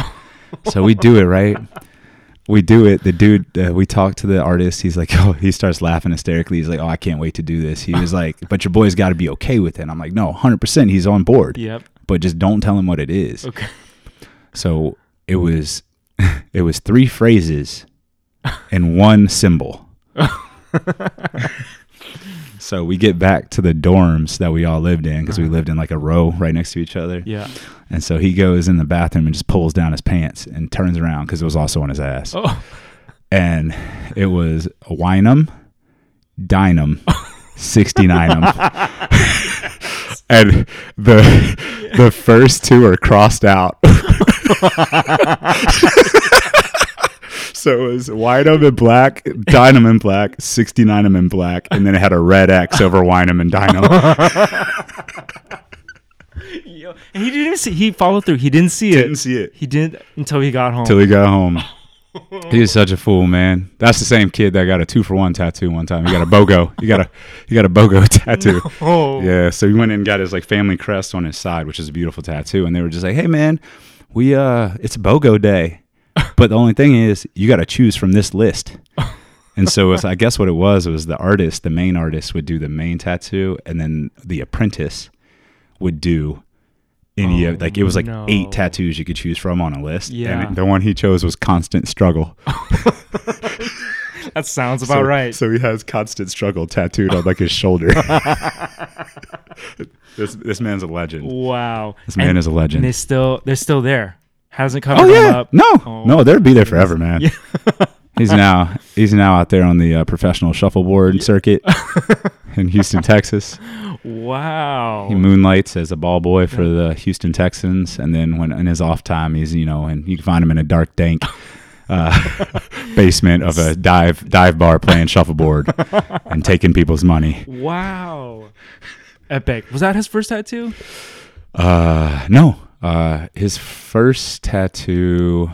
so we do it, right? We do it. The dude, uh, we talk to the artist. He's like, <laughs> oh, he starts laughing hysterically. He's like, oh, I can't wait to do this. He was <laughs> like, but your boy's got to be okay with it. I'm like, no, 100%. He's on board, Yep. but just don't tell him what it is. Okay. So it was, <laughs> it was three phrases and one symbol. So we get back to the dorms that we all lived in because we lived in like a row right next to each other. Yeah. And so he goes in the bathroom and just pulls down his pants and turns around because it was also on his ass. Oh. And it was Wynum, Dynam, 69 <laughs> and the the first two are crossed out. <laughs> so it was Wynum in black, Dynam in black, 69 in black, and then it had a red X over Wynum and Dynam. <laughs> Yo, and he didn't see. He followed through. He didn't see Didn't it. see it. He didn't until he got home. Till he got home. <laughs> He was such a fool, man. That's the same kid that got a two for one tattoo one time. He got a BOGO. He got a he got a BOGO <laughs> tattoo. oh. Yeah, so he went in and got his like family crest on his side, which is a beautiful tattoo. And they were just like, "Hey, man, we uh, it's BOGO day, <laughs> but the only thing is, you got to choose from this list." And so it's, I guess what it was was the artist, the main artist, would do the main tattoo, and then the apprentice would do any Oh, of like it was like oh, no. eight tattoos you could choose from on a list. Yeah. and the one he chose was constant struggle. <laughs> That sounds about so, right. So he has constant struggle tattooed on like his shoulder. <laughs> this this man's a legend. wow. This man And- is a legend. And they still they're still there. Hasn't covered Oh yeah, up. no, Oh, no, they'll be there forever, man. Yeah. <laughs> he's now he's now out there on the uh, professional shuffleboard circuit <laughs> in Houston, Texas. Wow. He moonlights as a ball boy for the Houston Texans, and then when in his off time, he's you know, and you can find him in a dark, dank <laughs> uh, basement of a dive dive bar playing shuffleboard and taking people's money. Wow. Epic. Was that his first tattoo? Uh, no. Uh, his first tattoo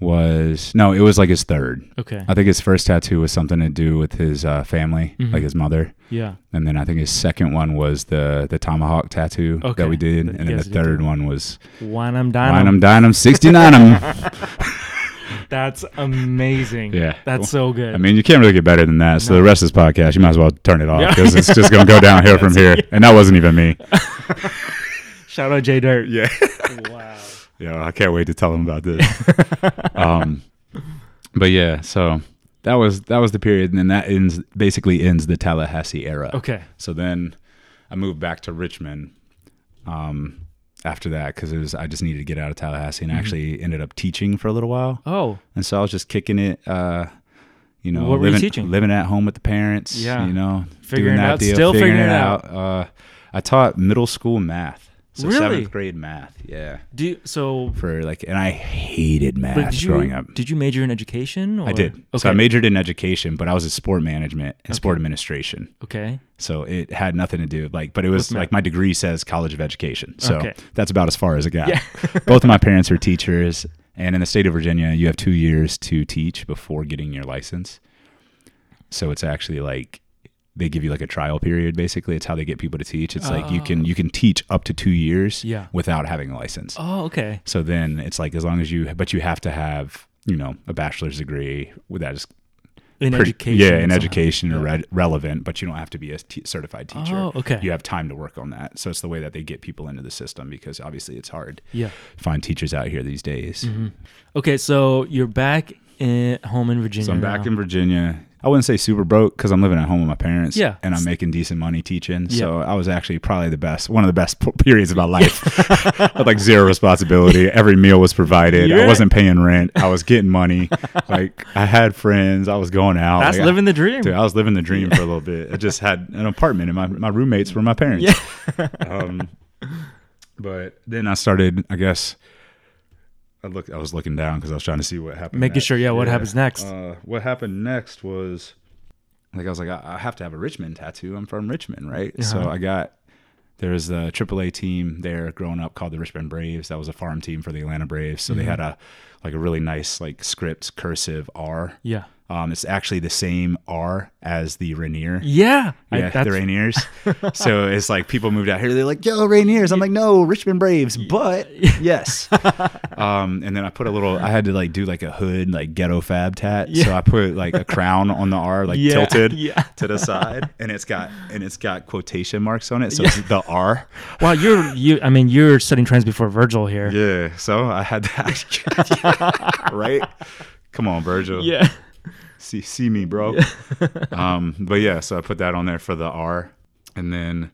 was no, it was like his third. Okay. I think his first tattoo was something to do with his uh, family, Mhm. like his mother, Yeah. and then I think his second one was the the tomahawk tattoo Okay. that we did, That and then the third one was Wynum Dynam Dynam. Dynam sixty nine. <laughs> That's amazing. Yeah. That's so good. I mean, you can't really get better than that. So No. the rest of this podcast, you might as well turn it off Yeah. because it's just gonna go <laughs> downhill from here. And that wasn't even me. <laughs> Shout out Jay Dirt. Yeah. wow. <laughs> Yeah, I can't wait to tell him about this. <laughs> um, but yeah, so that was that was the period, and then that ends basically ends the Tallahassee era. Okay. So then I moved back to Richmond, um, after that because it was I just needed to get out of Tallahassee and I Mhm. actually ended up teaching for a little while. Oh, And so I was just kicking it, uh, you know, What were you living, teaching? living at home with the parents, Yeah. you know, Figuring doing that out, deal, still figuring figuring it it out. Uh, I taught middle school math. So Really? seventh grade math. Yeah. do you, so. For like, and I hated math you growing up. did you major in education? Or? I did. Okay. So I majored in education, but I was in sport management and sport administration. okay. So it had nothing to do like, but it was like my degree says College of Education. So Okay. that's about as far as it got. Yeah. <laughs> Both of my parents are teachers, and in the state of Virginia, you have two years to teach before getting your license. So it's actually like they give you like a trial period. Basically, it's how they get people to teach. It's like you can you can teach up to two years Yeah. without having a license. Oh, okay. So then it's like as long as you, but you have to have you know a bachelor's degree with that is In pretty- education. yeah, in somehow. education or Yeah. re- relevant, but you don't have to be a t- certified teacher. Oh, okay. You have time to work on that. So it's the way that they get people into the system because obviously it's hard Yeah. to find teachers out here these days. hmm Okay, so you're back in home in Virginia. So I'm back now. in Virginia. I wouldn't say super broke because I'm living at home with my parents. Yeah. And I'm making decent money teaching. Yeah. So I was actually probably the best, one of the best periods of my life. <laughs> I had like zero responsibility. Every meal was provided. You're- I wasn't paying rent. I was getting money. like I had friends. I was going out. That's Like, living the dream. Dude, I was living the dream for a little bit. I <laughs> just had an apartment, and my, my roommates were my parents. Yeah. um, but then I started, I guess. I look. I was looking down because I was trying to see what happened. Making next. sure, yeah, what happens next. Uh, what happened next was, like, I was like, I, I have to have a Richmond tattoo. I'm from Richmond, right? So Uh-huh. I got. There's a AAA team there growing up called the Richmond Braves. That was a farm team for the Atlanta Braves. So they Mm-hmm. had a like a really nice like script cursive R. yeah. Um, it's actually the same R as the Rainier. Yeah. Yeah, that's- the Rainiers. <laughs> so it's like people moved out here. They're like, "Yo, Rainiers." I'm like, "No, Richmond Braves." But <laughs> yes. um, and then I put a little. I had to like do like a hood, like ghetto fab tat. So I put like a crown on the R, like Yeah, tilted yeah. to the side, and it's got and it's got quotation marks on it. So it's the R. <laughs> Wow, you're you. I mean, you're setting trends before Virgil here. Yeah. So I had that. right. Come on, Virgil. Yeah. See see me, bro. <laughs> um, but yeah, so I put that on there for the R, and then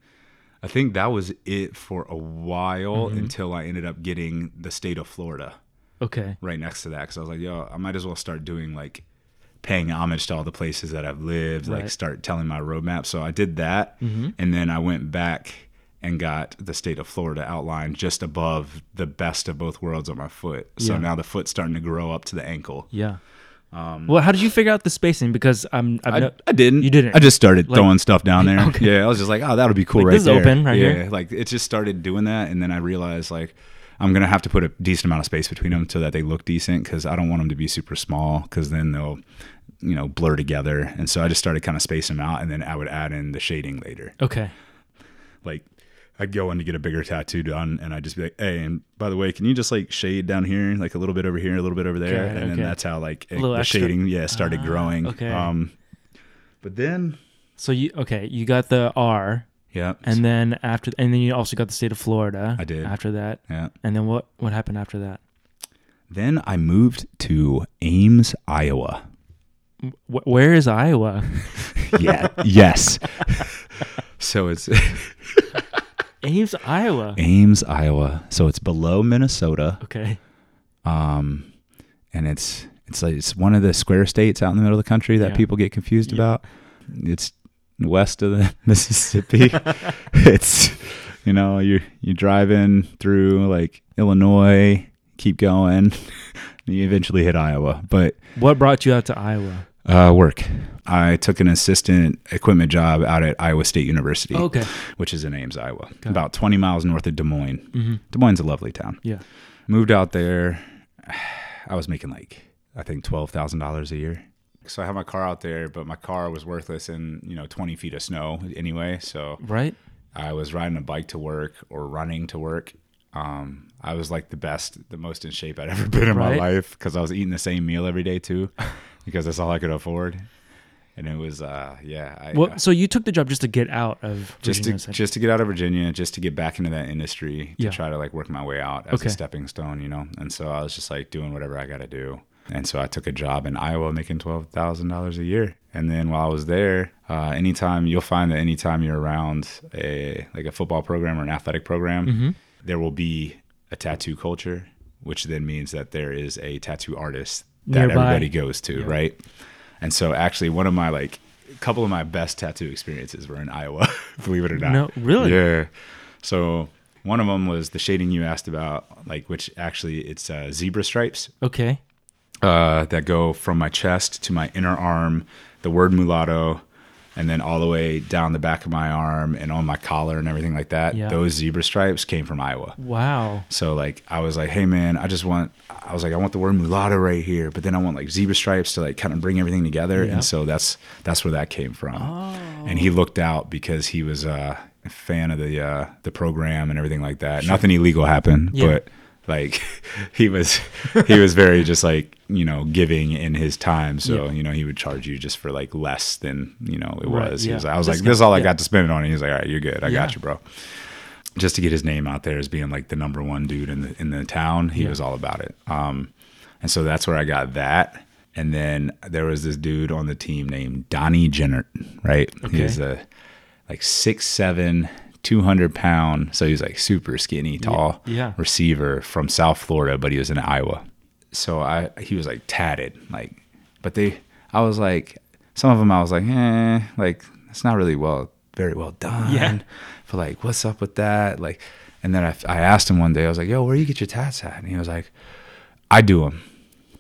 I think that was it for a while Mm-hmm. until I ended up getting the state of Florida Okay. right next to that because I was like, yo, I might as well start doing like paying homage to all the places that I've lived, like start telling my roadmap. So I did that, Mm-hmm. and then I went back and got the state of Florida outlined just above the best of both worlds on my foot. So Yeah. now the foot's starting to grow up to the ankle. Yeah. Well, how did you figure out the spacing? Because I'm. Um, I, no- I didn't. You didn't? I just started Like- throwing stuff down there. <laughs> Okay. Yeah, I was just like, oh, that'll be cool Like, right this is there. open right yeah, here. like it just started doing that, and then I realized like I'm gonna have to put a decent amount of space between them so that they look decent because I don't want them to be super small because then they'll you know blur together. And so I just started kind of spacing them out, and then I would add in the shading later. okay. Like I'd go in to get a bigger tattoo done, and I'd just be like, hey, and by the way, can you just like shade down here, like a little bit over here, a little bit over there, Okay, and then that's how like it, the extra- shading yeah started Ah, growing. okay. Um, but then So you okay? You got the R, yeah, and then after, and then you also got the state of Florida. I did. After that, yeah. and then what? What happened after that? Then I moved to Ames, Iowa. Wh- where is Iowa? <laughs> Yeah. yes. <laughs> So it's <laughs> Ames, Iowa. Ames, Iowa. So it's below Minnesota. Okay. Um, and it's it's like it's one of the square states out in the middle of the country that Yeah. people get confused Yeah. about. It's west of the <laughs> Mississippi. <laughs> it's you know you're you're driving through like Illinois, keep going, <laughs> and you eventually hit Iowa. But What brought you out to Iowa? Uh, work. I took an assistant equipment job out at Iowa State University, Okay. which is in Ames, Iowa, Got about 20 miles north of Des Moines. Mm-hmm. Des Moines is a lovely town. Yeah. Moved out there. <sighs> I was making like, I think $12,000 a year. So I had my car out there, but my car was worthless in, you know, 20 feet of snow anyway. So Right. I was riding a bike to work or running to work. Um, I was like the best, the most in shape I'd ever <laughs> been in Right. my life because I was eating the same meal every day too, <laughs> because that's all I could afford. And it was, uh, yeah, I, Well, so you took the job just to get out of just Virginia, to essentially. just to get out of Virginia, just to get back into that industry, to Yeah. try to like work my way out as Okay. a stepping stone, you know. And so I was just like doing whatever I got to do. And so I took a job in Iowa, making twelve thousand dollars a year. And then while I was there, uh, anytime you'll find that anytime you're around a like a football program or an athletic program, Mm-hmm. there will be a tattoo culture, which then means that there is a tattoo artist that Nearby. everybody goes to, Yeah. right? And so actually one of my like a couple of my best tattoo experiences were in Iowa, <laughs> believe it or not. No, really? Yeah. So one of them was the shading you asked about, like which actually it's uh, zebra stripes Okay. uh, that go from my chest to my inner arm, the word mulatto, and then all the way down the back of my arm and on my collar and everything like that. Yeah. Those zebra stripes came from Iowa. Wow. So like I was like, hey man, I just want I was like, I want the word mulatto right here, but then I want like zebra stripes to like kind of bring everything together. Yeah. And so that's that's where that came from. Oh. And he looked out because he was uh, a fan of the uh, the program and everything like that. Nothing illegal happened, Yeah. but like <laughs> he was he was very just like you know giving in his time. So Yeah. you know he would charge you just for like less than you know it Right, was. He yeah. was i was That's like this is all i yeah. got to spend it on. And he was like all right you're good. I got you bro. Just to get his name out there as being like the number one dude in the in the town he was all about it. Um and so that's where i got that. And then there was this dude on the team named donnie jennert right? Okay. he was a like six seven 200 pound so he was like super skinny tall yeah. receiver from south florida but he was in iowa so i he was like tatted like but they i was like some of them i was like eh like it's not really well very well done Yeah. but like what's up with that like and then I, I asked him one day i was like yo where do you get your tats at and he was like i do them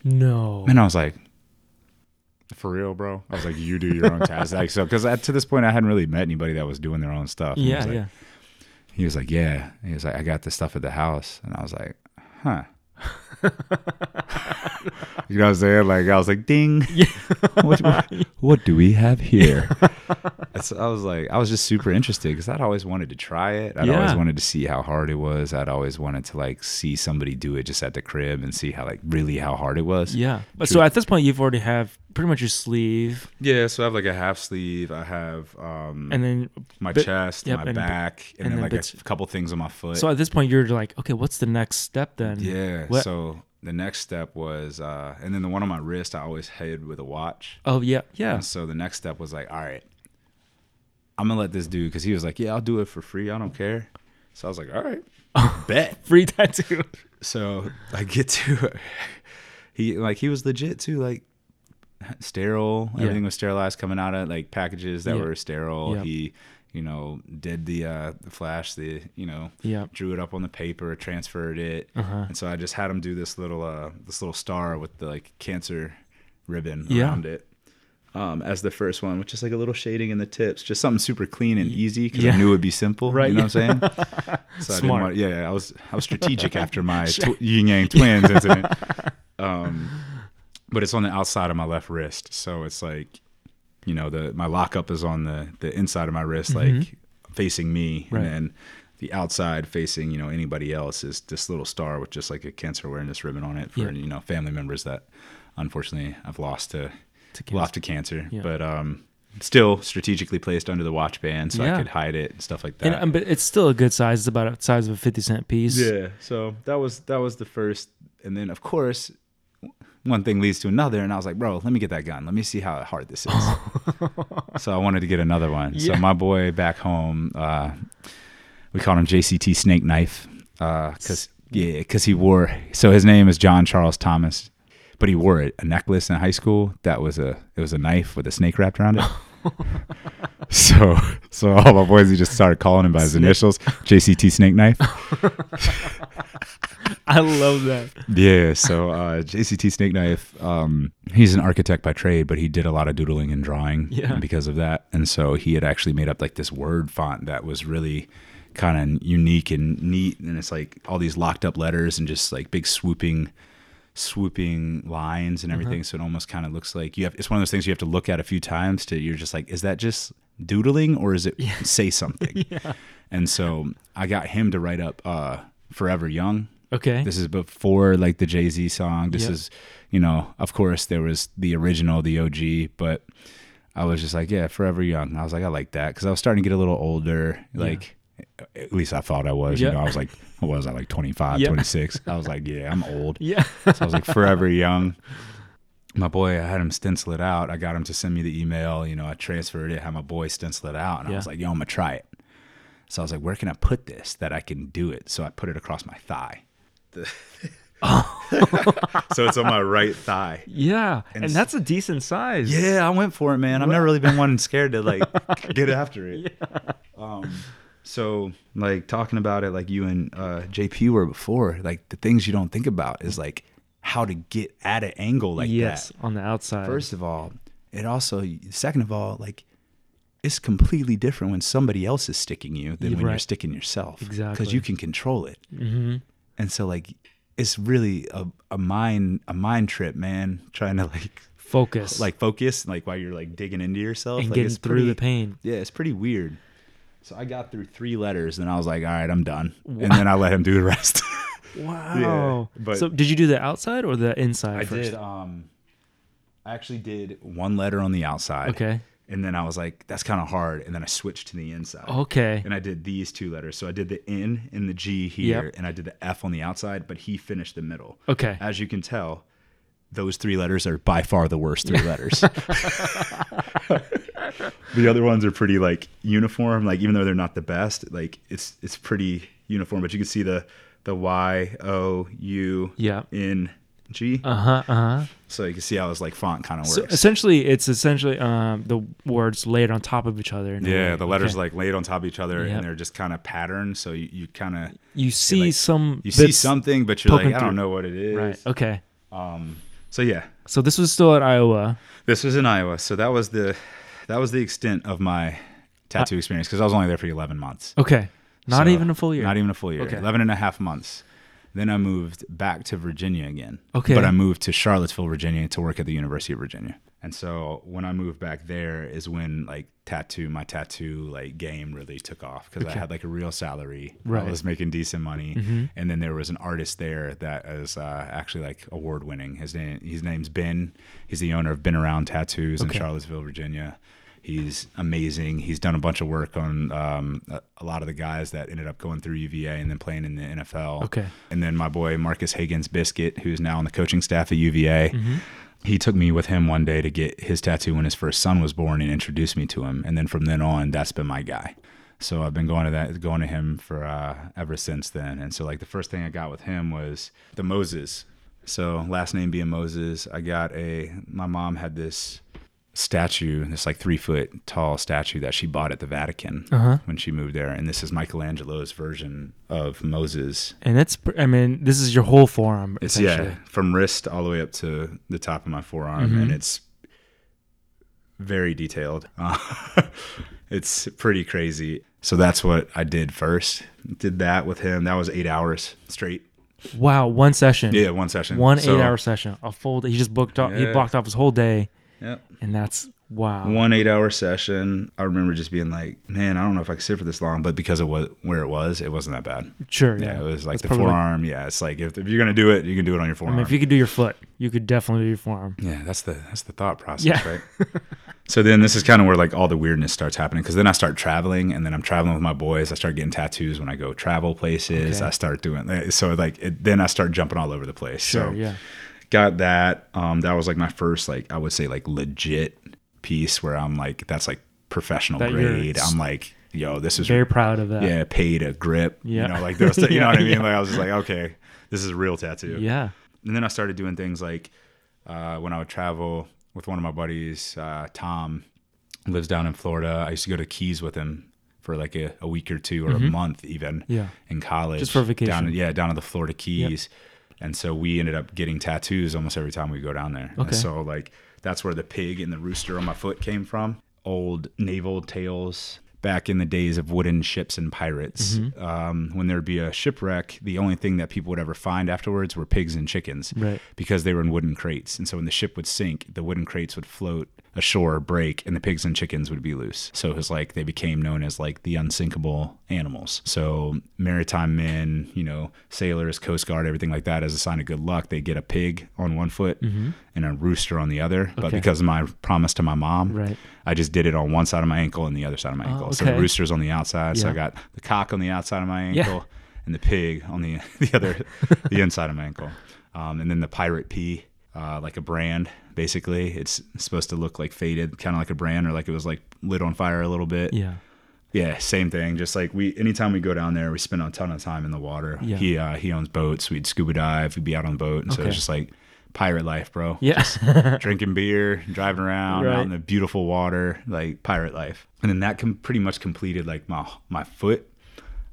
No. and i was like for real bro i was like you do your own tats like so because to this point i hadn't really met anybody that was doing their own stuff And he Yeah, was like, yeah. he was like, "Yeah." He was like, "I got this stuff at the house," and I was like, "Huh." <laughs> you know what I'm saying? Like I was like, "Ding." <laughs> <laughs> what, what, what do we have here? That's, I was like, I was just super interested because I'd always wanted to try it. I'd always wanted to see how hard it was. I'd always wanted to like see somebody do it just at the crib and see how like really how hard it was. Yeah. But True. so at this point, you've already have pretty much your sleeve, Yeah. So I have like a half sleeve. I have um and then my bit- chest, yep, my and back, and, and then then like bits- a couple things on my foot. so at this point you're like, okay, what's the next step then? Yeah. What- So the next step was, uh, and then the one on my wrist, I always had with a watch. Oh yeah, yeah. And so the next step was like, all right, I'm gonna let this dude because he was like, yeah, I'll do it for free. I don't care. So I was like, all right, <laughs> bet. Free tattoo. So I get to <laughs> he like he was legit too, like sterile. Yeah. Everything was sterilized coming out of like packages that Yeah. were sterile. Yeah. He, you know, did the uh the flash, the you know, Yeah. drew it up on the paper, transferred it, Uh-huh. and so I just had him do this little uh this little star with the like cancer ribbon around it. Um, as the first one, which is like a little shading in the tips, just something super clean and easy because Yeah. I knew it'd be simple. Right. You know what I'm saying? <laughs> So I Smart. want, yeah, yeah, I was I was strategic after my <laughs> tw- yin yang twins incident. <laughs> Um, but it's on the outside of my left wrist, so it's like, you know, the my lockup is on the the inside of my wrist, like facing me, Right. and then the outside facing you know anybody else is this little star with just like a cancer awareness ribbon on it for Yeah. you know family members that unfortunately I've lost to To cancer. lost to cancer, Yeah. but um. Still strategically placed under the watch band so Yeah. I could hide it and stuff like that. And, um, but it's still a good size. It's about the size of a fifty cent piece. Yeah. So that was that was the first, and then of course, one thing leads to another, and I was like, bro, let me get that gun. Let me see how hard this is. <laughs> so I wanted to get another one. So my boy back home, uh, we called him JCT Snake Knife, because yeah, because he wore. So his name is John Charles Thomas, but he wore it, a necklace in high school that was a it was a knife with a snake wrapped around it. <laughs> <laughs> So, so all my boys, he just started calling him by his Snake. initials, JCT Snake Knife. <laughs> I love that. Yeah, so uh, JCT Snake Knife, um, he's an architect by trade, but he did a lot of doodling and drawing Yeah. because of that. And so he had actually made up like this word font that was really kind of unique and neat. And it's like all these locked up letters and just like big swooping, swooping lines and everything. So it almost kind of looks like you have. It's one of those things you have to look at a few times to. You're just like, is that just doodling or is it <laughs> say something? <laughs> And so I got him to write up uh, "Forever Young." Okay. This is before like the Jay Z song. This Yep. is, you know, of course there was the original, the OG, but I was just like, yeah, Forever Young. I was like, I like that because I was starting to get a little older. Like, at least I thought I was. Yeah. You know, I was like, what was I like 25, Yeah. 26? I was like, yeah, I'm old. yeah. So I was like, Forever <laughs> Young. My boy, I had him stencil it out. I got him to send me the email. You know, I transferred it, had my boy stencil it out, and I was like, yo, I'm gonna try it. So I was like, where can I put this that I can do it? So I put it across my thigh. The- <laughs> so it's on my right thigh. Yeah, and, And that's a decent size. Yeah, I went for it, man. I've never really been one scared to like <laughs> get after it. Um, so like talking about it, like you and uh, JP were before, like the things you don't think about is like how to get at an angle like yes, that. on the outside. First of all, it also second of all, like it's completely different when somebody else is sticking you than when you're sticking yourself. Exactly. because you can control it, hmm and so like it's really a, a mind a mind trip, man. Trying to like focus, like focus, like while you're like digging into yourself and like, getting it's through pretty- the pain. Yeah, it's pretty weird. So I got through three letters, and I was like, "All right, I'm done." And then I let him do the rest. <laughs> Wow. but- so did you do the outside or the inside I first? did. Um, I actually did one letter on the outside. Okay. And then I was like, "That's kind of hard." And then I switched to the inside. Okay. And I did these two letters. So I did the N and the G here, Yep. and I did the F on the outside. But he finished the middle. Okay. As you can tell, those three letters are by far the worst three letters. <laughs> <laughs> the other ones are pretty like uniform. Like even though they're not the best, like it's it's pretty uniform. But you can see the the Y O U Yeah. N G. Uh huh. Uh huh. So you can see how this like font kind of works. So essentially, it's essentially um, the words laid on top of each other. yeah, way. the letters Okay. like laid on top of each other, Yep. and they're just kind of patterned. So you, you kind of you see like, some. you see something, but you're like, I don't through. know what it is. Right. Okay. Um. So yeah, So this was still at Iowa. This was in Iowa, so that was the that was the extent of my tattoo uh, experience because I was only there for 11 months. Okay. Not So, even a full year. Not even a full year. Okay. 11 and a half months. Then I moved back to Virginia again. Okay. But I moved to Charlottesville, Virginia to work at the University of Virginia. And so when I moved back there is when like tattoo my tattoo like game really took off because I had like a real salary. Right. Mm-hmm. I was making decent money. And then there was an artist there that is uh, actually like award winning. His name his name's Ben. He's the owner of Been Around Tattoos in Charlottesville, Virginia. He's amazing. He's done a bunch of work on um, a, a lot of the guys that ended up going through UVA and then playing in the NFL. Okay. And then my boy Marques Hagans Biscuit, who's now on the coaching staff at UVA. Mm-hmm. He took me with him one day to get his tattoo when his first son was born and introduced me to him. And then from then on, that's been my guy. So I've been going to that, going to him for uh, ever since then. And so like the first thing I got with him was the Moses. So last name being Moses, I got a. My mom had this statue, this like three foot tall statue that she bought at the Vatican Uh-huh. when she moved there. And this is Michelangelo's version of Moses. And it's. I mean, this is your whole forearm. It's yeah, from wrist all the way up to the top of my forearm, Mhm. and it's very detailed. Uh, <laughs> it's pretty crazy. So that's what I did first. Did that with him. That was eight hours straight. Wow. One session. Yeah, one session. One So- eight-hour session. A full. Day. He just booked off. He blocked off his whole day, Yep. and that's wow. One eight hour session. I remember just being like, man, I don't know if I could sit for this long, but because of what where it was, it wasn't that bad. Sure. Yeah, Yeah. it was like That's the probably like- forearm. yeah, it's like if, if you're gonna do it, you can do it on your I forearm. mean, if you could do your foot, you could definitely do your forearm. Yeah, that's the that's the thought process, Yeah. right? <laughs> so then this is kind of where like all the weirdness starts happening because then I start traveling and then I'm traveling with my boys. I start getting tattoos when I go travel places. Okay. I start doing eh, so like it, then I start jumping all over the place. Sure. so yeah. Got that. Um, that was like my first like I would say like legit piece where I'm like that's like professional That grade. I'm like yo, this is Very proud of that. yeah paid a grip. Yeah. you know like those. <laughs> You Yeah, know what I mean? yeah. Like I was just like okay, this is a real tattoo. Yeah. And then I started doing things like uh, when I would travel with one of my buddies, uh, Tom, lives down in Florida. I used to go to Keys with him for like a, a week or two or a month even Mm-hmm. Yeah. in college. Just for vacation. Down, yeah, down to the Florida Keys. And so we ended up getting tattoos almost every time we go down there. And so like that's where the pig and the rooster on my foot came from. Old naval tales back in the days of wooden ships and pirates. Mm-hmm. Um, when there'd be a shipwreck, the only thing that people would ever find afterwards were pigs and chickens Right. because they were in wooden crates. And so when the ship would sink, the wooden crates would float ashore, break, and the pigs and chickens would be loose. So it was like they became known as like the unsinkable animals. So maritime men, you know, sailors, coast guard, everything like that, as a sign of good luck, they get a pig on one foot and a rooster on the other. But Mm-hmm. Because of my promise to my mom, Right. I just did it on one side of my ankle and the other side of my Oh, ankle. So the okay. rooster's on the outside. So I got the cock on the outside of my Yeah. ankle and the pig on the <laughs> the other <laughs> the inside of my ankle. Um, and then the pirate P, uh, like a brand. Basically, it's supposed to look like faded, kind of like a brand, or like it was like lit on fire a little bit. Yeah. Yeah, same thing. Just like we, anytime we go down there, we spend a ton of time in the water. Yeah. He uh, he owns boats. We'd scuba dive. We'd be out on the boat, and so it's just like pirate life, bro. Yeah. <laughs> Drinking beer, driving around Right. out in the beautiful water, like pirate life. And then that com- pretty much completed like my my foot.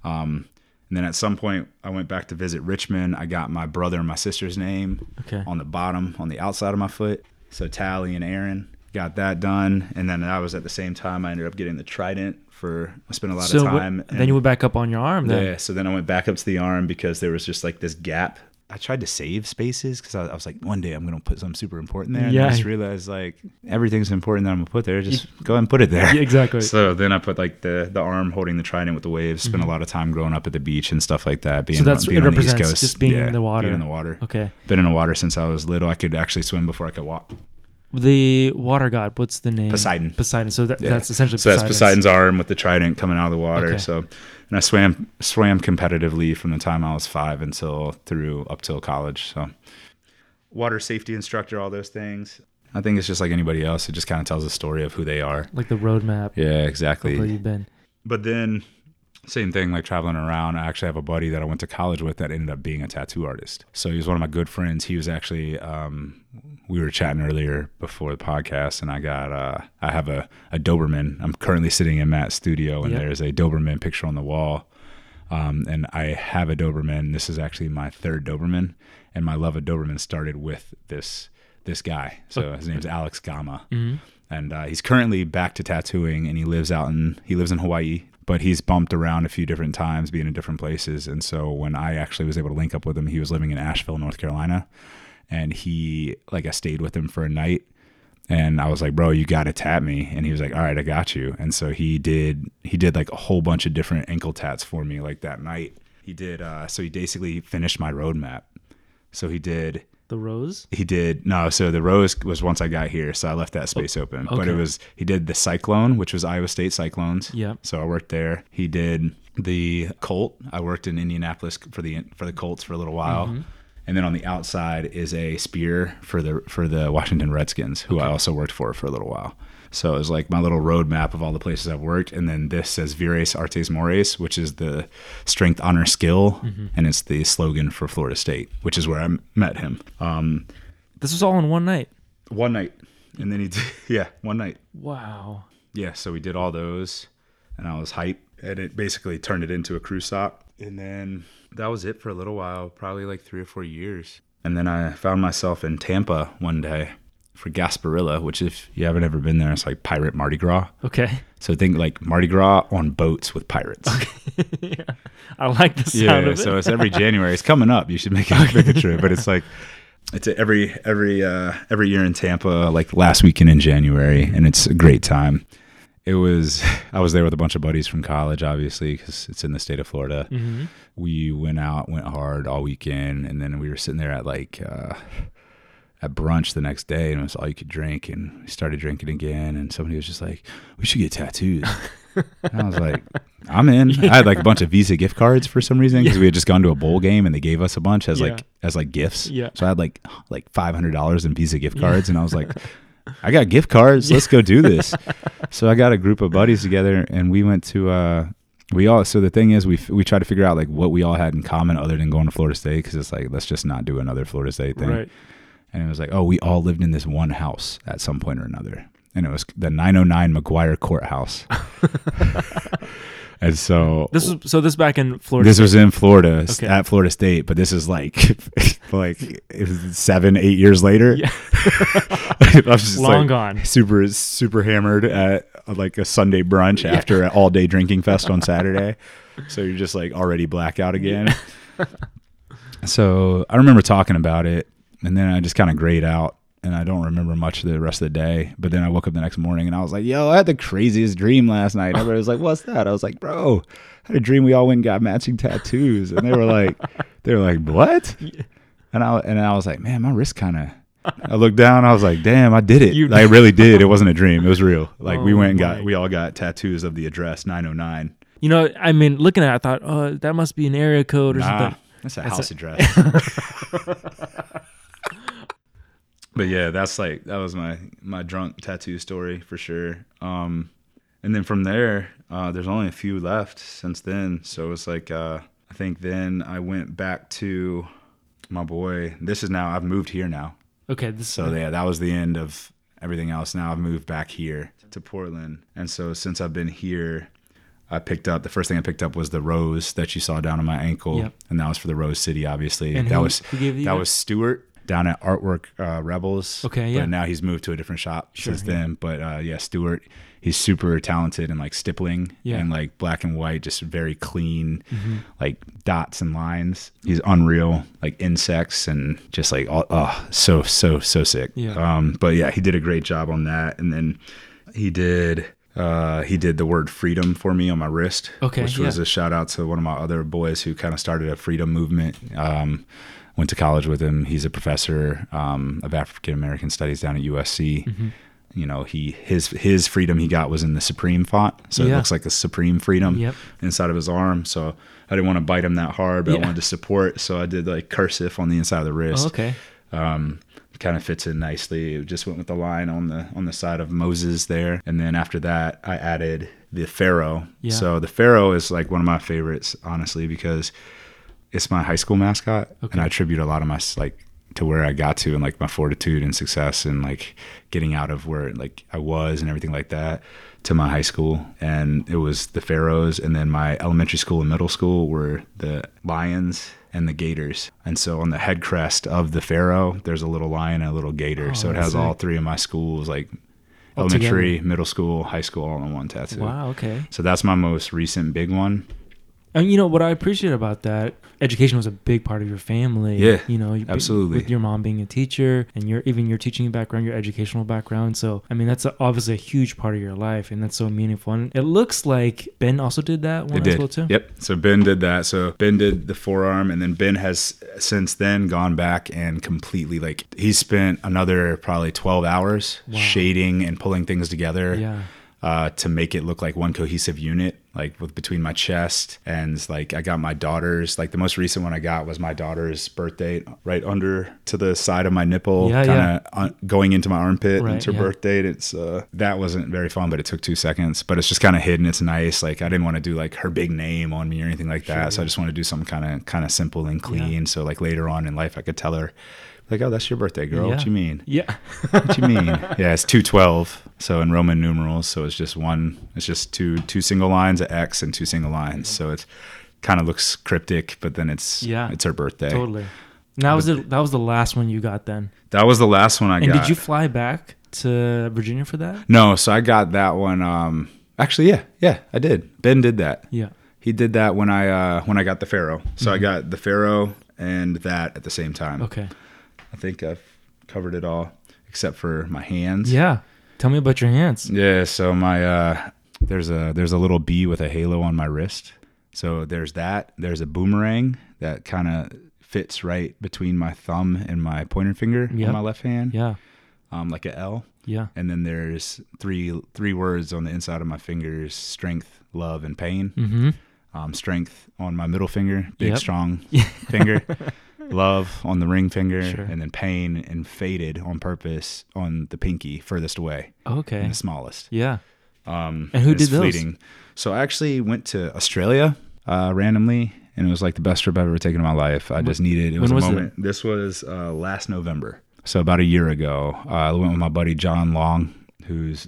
Um, and then at some point, I went back to visit Richmond. I got my brother and my sister's name Okay. on the bottom, on the outside of my foot. So Tally and Aaron got that done, and then I was at the same time I ended up getting the trident for. I spent a lot so of what- time. then you went back up on your arm. Then. Yeah, so then I went back up to the arm because there was just like this gap. I tried to save spaces because I, I was like, one day I'm gonna put something super important there. And Yeah. I just realized like everything's important that I'm gonna put there. Just <laughs> go ahead and put it there. Yeah, exactly. So then I put like the the arm holding the trident with the waves. Spent a lot of time growing up at the beach and stuff like that. Being, Mm-hmm. that's- being it on the East represents Coast, just being in the water. Being in the water. Okay. Been in the water since I was little. I could actually swim before I could walk. The water god. What's the name? Poseidon. Poseidon. So that, Yeah. that's essentially. So that's Poseidon's- Poseidon's arm with the trident coming out of the water. Okay. So, and I swam swam competitively from the time I was five until through up till college. So, water safety instructor, all those things. I think it's just like anybody else. It just kind of tells a story of who they are. Like the roadmap. Yeah, of where exactly. you've been. But then, same thing, like traveling around. I actually have a buddy that I went to college with that ended up being a tattoo artist. So he was one of my good friends. He was actually, um, we were chatting earlier before the podcast, and I got, uh, I have a, a Doberman. I'm currently sitting in Matt's studio, and Yep. there's a Doberman picture on the wall. Um, and I have a Doberman. This is actually my third Doberman, and my love of Doberman started with this this guy. So his name's Alex Gama hmm and uh, he's currently back to tattooing and he lives out in he lives in hawaii but he's bumped around a few different times being in different places and so when i actually was able to link up with him he was living in asheville north carolina and he like i stayed with him for a night and i was like bro you gotta tat me and he was like all right i got you and so he did he did like a whole bunch of different ankle tats for me like that night he did uh so he basically finished my roadmap so he did The rose. he did no. So the rose was once I got here, so I left that space open. Okay. But it was he did the cyclone, which was Iowa State Cyclones. Yeah. So I worked there. He did the Colt. I worked in Indianapolis for the for the Colts for a little while. Mm-hmm. And then on the outside is a spear for the for the Washington Redskins, who I also worked for for a little while. So it was like my little roadmap of all the places I've worked, and then this says "Vires Artes Mores," which is the strength, honor, skill, Mm-hmm. and it's the slogan for Florida State, which is where I m- met him. Um, This was all in one night. one night, and then he did, <laughs> yeah, one night, Wow. yeah. So we did all those, and I was hype, and it basically turned it into a crew stop, and then that was it for a little while, probably like three or four years, and then I found myself in Tampa one day for Gasparilla, which if you haven't ever been there, it's like pirate Mardi Gras. Okay. So think like Mardi Gras on boats with pirates. <laughs> yeah. I like the sound yeah, of it. so it's every January. It's coming up. You should make a, make a trip. But it's like it's every every uh, every year in Tampa, like last weekend in January, and it's a great time. It was. <laughs> I was there with a bunch of buddies from college, obviously, because it's in the state of Florida. hmm We went out, went hard all weekend, and then we were sitting there at like. Uh, at brunch the next day, and it was all you could drink. And we started drinking again, and somebody was just like, "We should get tattoos." and I was like, <laughs> "I'm in." I had like a bunch of Visa gift cards for some reason because we had just gone to a bowl game, and they gave us a bunch as Yeah. like as like gifts. Yeah. So I had like like five hundred dollars in Visa gift cards, and I was like. <laughs> I got gift cards. Let's go do this. <laughs> so I got a group of buddies together, and we went to. uh we all so the thing is we f- we try to figure out like what we all had in common other than going to Florida State because it's like let's just not do another Florida State thing. Right. And it was like, oh, we all lived in this one house at some point or another. And it was the 909 McGuire Courthouse. <laughs> and so This was so this back in Florida. this was in Florida Okay. at Florida State, but this is like <laughs> like it was seven, eight years later. Yeah. <laughs> I was just long like gone. super super hammered at uh, like a Sunday brunch Yeah. after an all day drinking fest on Saturday. so you're just like already blackout again. <laughs> so I remember talking about it, and then I just kind of grayed out, and I don't remember much the rest of the day. But then I woke up the next morning, and I was like, "Yo, I had the craziest dream last night." Everybody was like, "What's that?" I was like, "Bro, I had a dream we all went and got matching tattoos," and they were like, <laughs> "They were like, what?" And I and I was like, "Man, my wrist kind of." I looked down. I was like, "Damn, I did it! You- I really did. It wasn't a dream. It was real. <laughs> Like we Oh went and oh my. got, we all got tattoos of the address 909. You know, I mean, looking at it, I thought, oh, that must be an area code or Nah, something. that's a That's house a- address. <laughs> but yeah, that's like that was my my drunk tattoo story for sure. Um, and then from there, uh, there's only a few left since then. So it's like uh, I think then I went back to my boy. This is now I've moved here now. Okay. This So yeah, that was the end of everything else. Now I've moved back here to Portland, and so since I've been here, I picked up the first thing I picked up was the rose that you saw down on my ankle, Yep. and that was for the Rose City, obviously. And that who- was who gave you that that? was Stuart down at Artwork uh, Rebels. Okay, yeah. But now he's moved to a different shop Sure, since yeah. then. But uh, yeah, Stuart, he's super talented in like stippling Yeah. and like black and white, just very clean, Mm-hmm. like dots and lines. He's unreal, like insects and just like all, oh, so so so sick. Yeah. Um, but yeah, he did a great job on that, and then he did. Uh, he did the word freedom for me on my wrist, Okay, which was yeah. a shout out to one of my other boys who kind of started a freedom movement. Um, went to college with him. He's a professor um, of African American studies down at USC. Mm-hmm. You know, he his his freedom he got was in the Supreme font, so it looks like a Supreme freedom Yep. inside of his arm. So I didn't want to bite him that hard, but Yeah. I wanted to support. So I did like cursive on the inside of the wrist Oh, okay. um, kind of fits in nicely. It just went with the line on the on the side of Moses there, and then after that, I added the pharaoh. Yeah. So the pharaoh is like one of my favorites, honestly, because it's my high school mascot, Okay. and I attribute a lot of my like to where I got to and like my fortitude and success and like getting out of where like I was and everything like that to my high school and it was the pharaohs and then my elementary school and middle school were the lions and the gators and so on the head crest of the pharaoh there's a little lion and a little gator Oh, so it has all three of my schools like All elementary together. middle school high school all in one tattoo Wow. Okay. so that's my most recent big one And you know what I appreciate about that, education was a big part of your family. Yeah, you know, absolutely. With your mom being a teacher and your even your teaching background, your educational background. So I mean, that's a, obviously a huge part of your life, and that's so meaningful. And it looks like Ben also did that one It as did. well too. Yep. So Ben did that. So Ben did the forearm, and then Ben has since then gone back and completely like he spent another probably twelve hours Wow. shading and pulling things together. Yeah. Uh, to make it look like one cohesive unit, like with between my chest and like I got my daughter's. Like the most recent one I got was my daughter's birthday, right under to the side of my nipple, Yeah, kind of uh, going into my armpit. Right, it's her yeah. birth date. It's uh, that wasn't very fun, but it took two seconds. But it's just kind of hidden. It's nice. Like I didn't want to do like her big name on me or anything like that. So I just want to do something kind of kind of simple and clean. So like later on in life, I could tell her, like, oh, that's your birthday, girl. What you mean? Yeah. What you mean? <laughs> yeah, it's two twelve. So in Roman numerals, so it's just one. It's just two two single lines of X and two single lines. So it's kind of looks cryptic, but then it's Yeah. it's her birthday. totally. And that was the that was the last one you got then. That was the last one I And got. did you fly back to Virginia for that? No, so I got that one. Um, actually, yeah, yeah, I did. Ben did that. Yeah. He did that when I uh, when I got the Pharaoh. So I got the Pharaoh and that at the same time. Okay. I think I've covered it all except for my hands. Yeah. Tell me about your hands. Yeah. So my uh, there's a there's a little bee with a halo on my wrist. So there's that. There's a boomerang that kind of fits right between my thumb and my pointer finger Yep. on my left hand. Yeah. Um, like a L. Yeah. and then there's three three words on the inside of my fingers strength love and pain Mm-hmm. um, strength on my middle finger big Yep. strong <laughs> finger love on the ring finger Sure. and then pain and faded on purpose on the pinky furthest away Okay. and the smallest Yeah. um, And who did those? so i actually went to australia uh, randomly and it was like the best trip i've ever taken in my life i just needed it was when a was it? moment this was uh, last november so about a year ago uh, i went with my buddy john long who's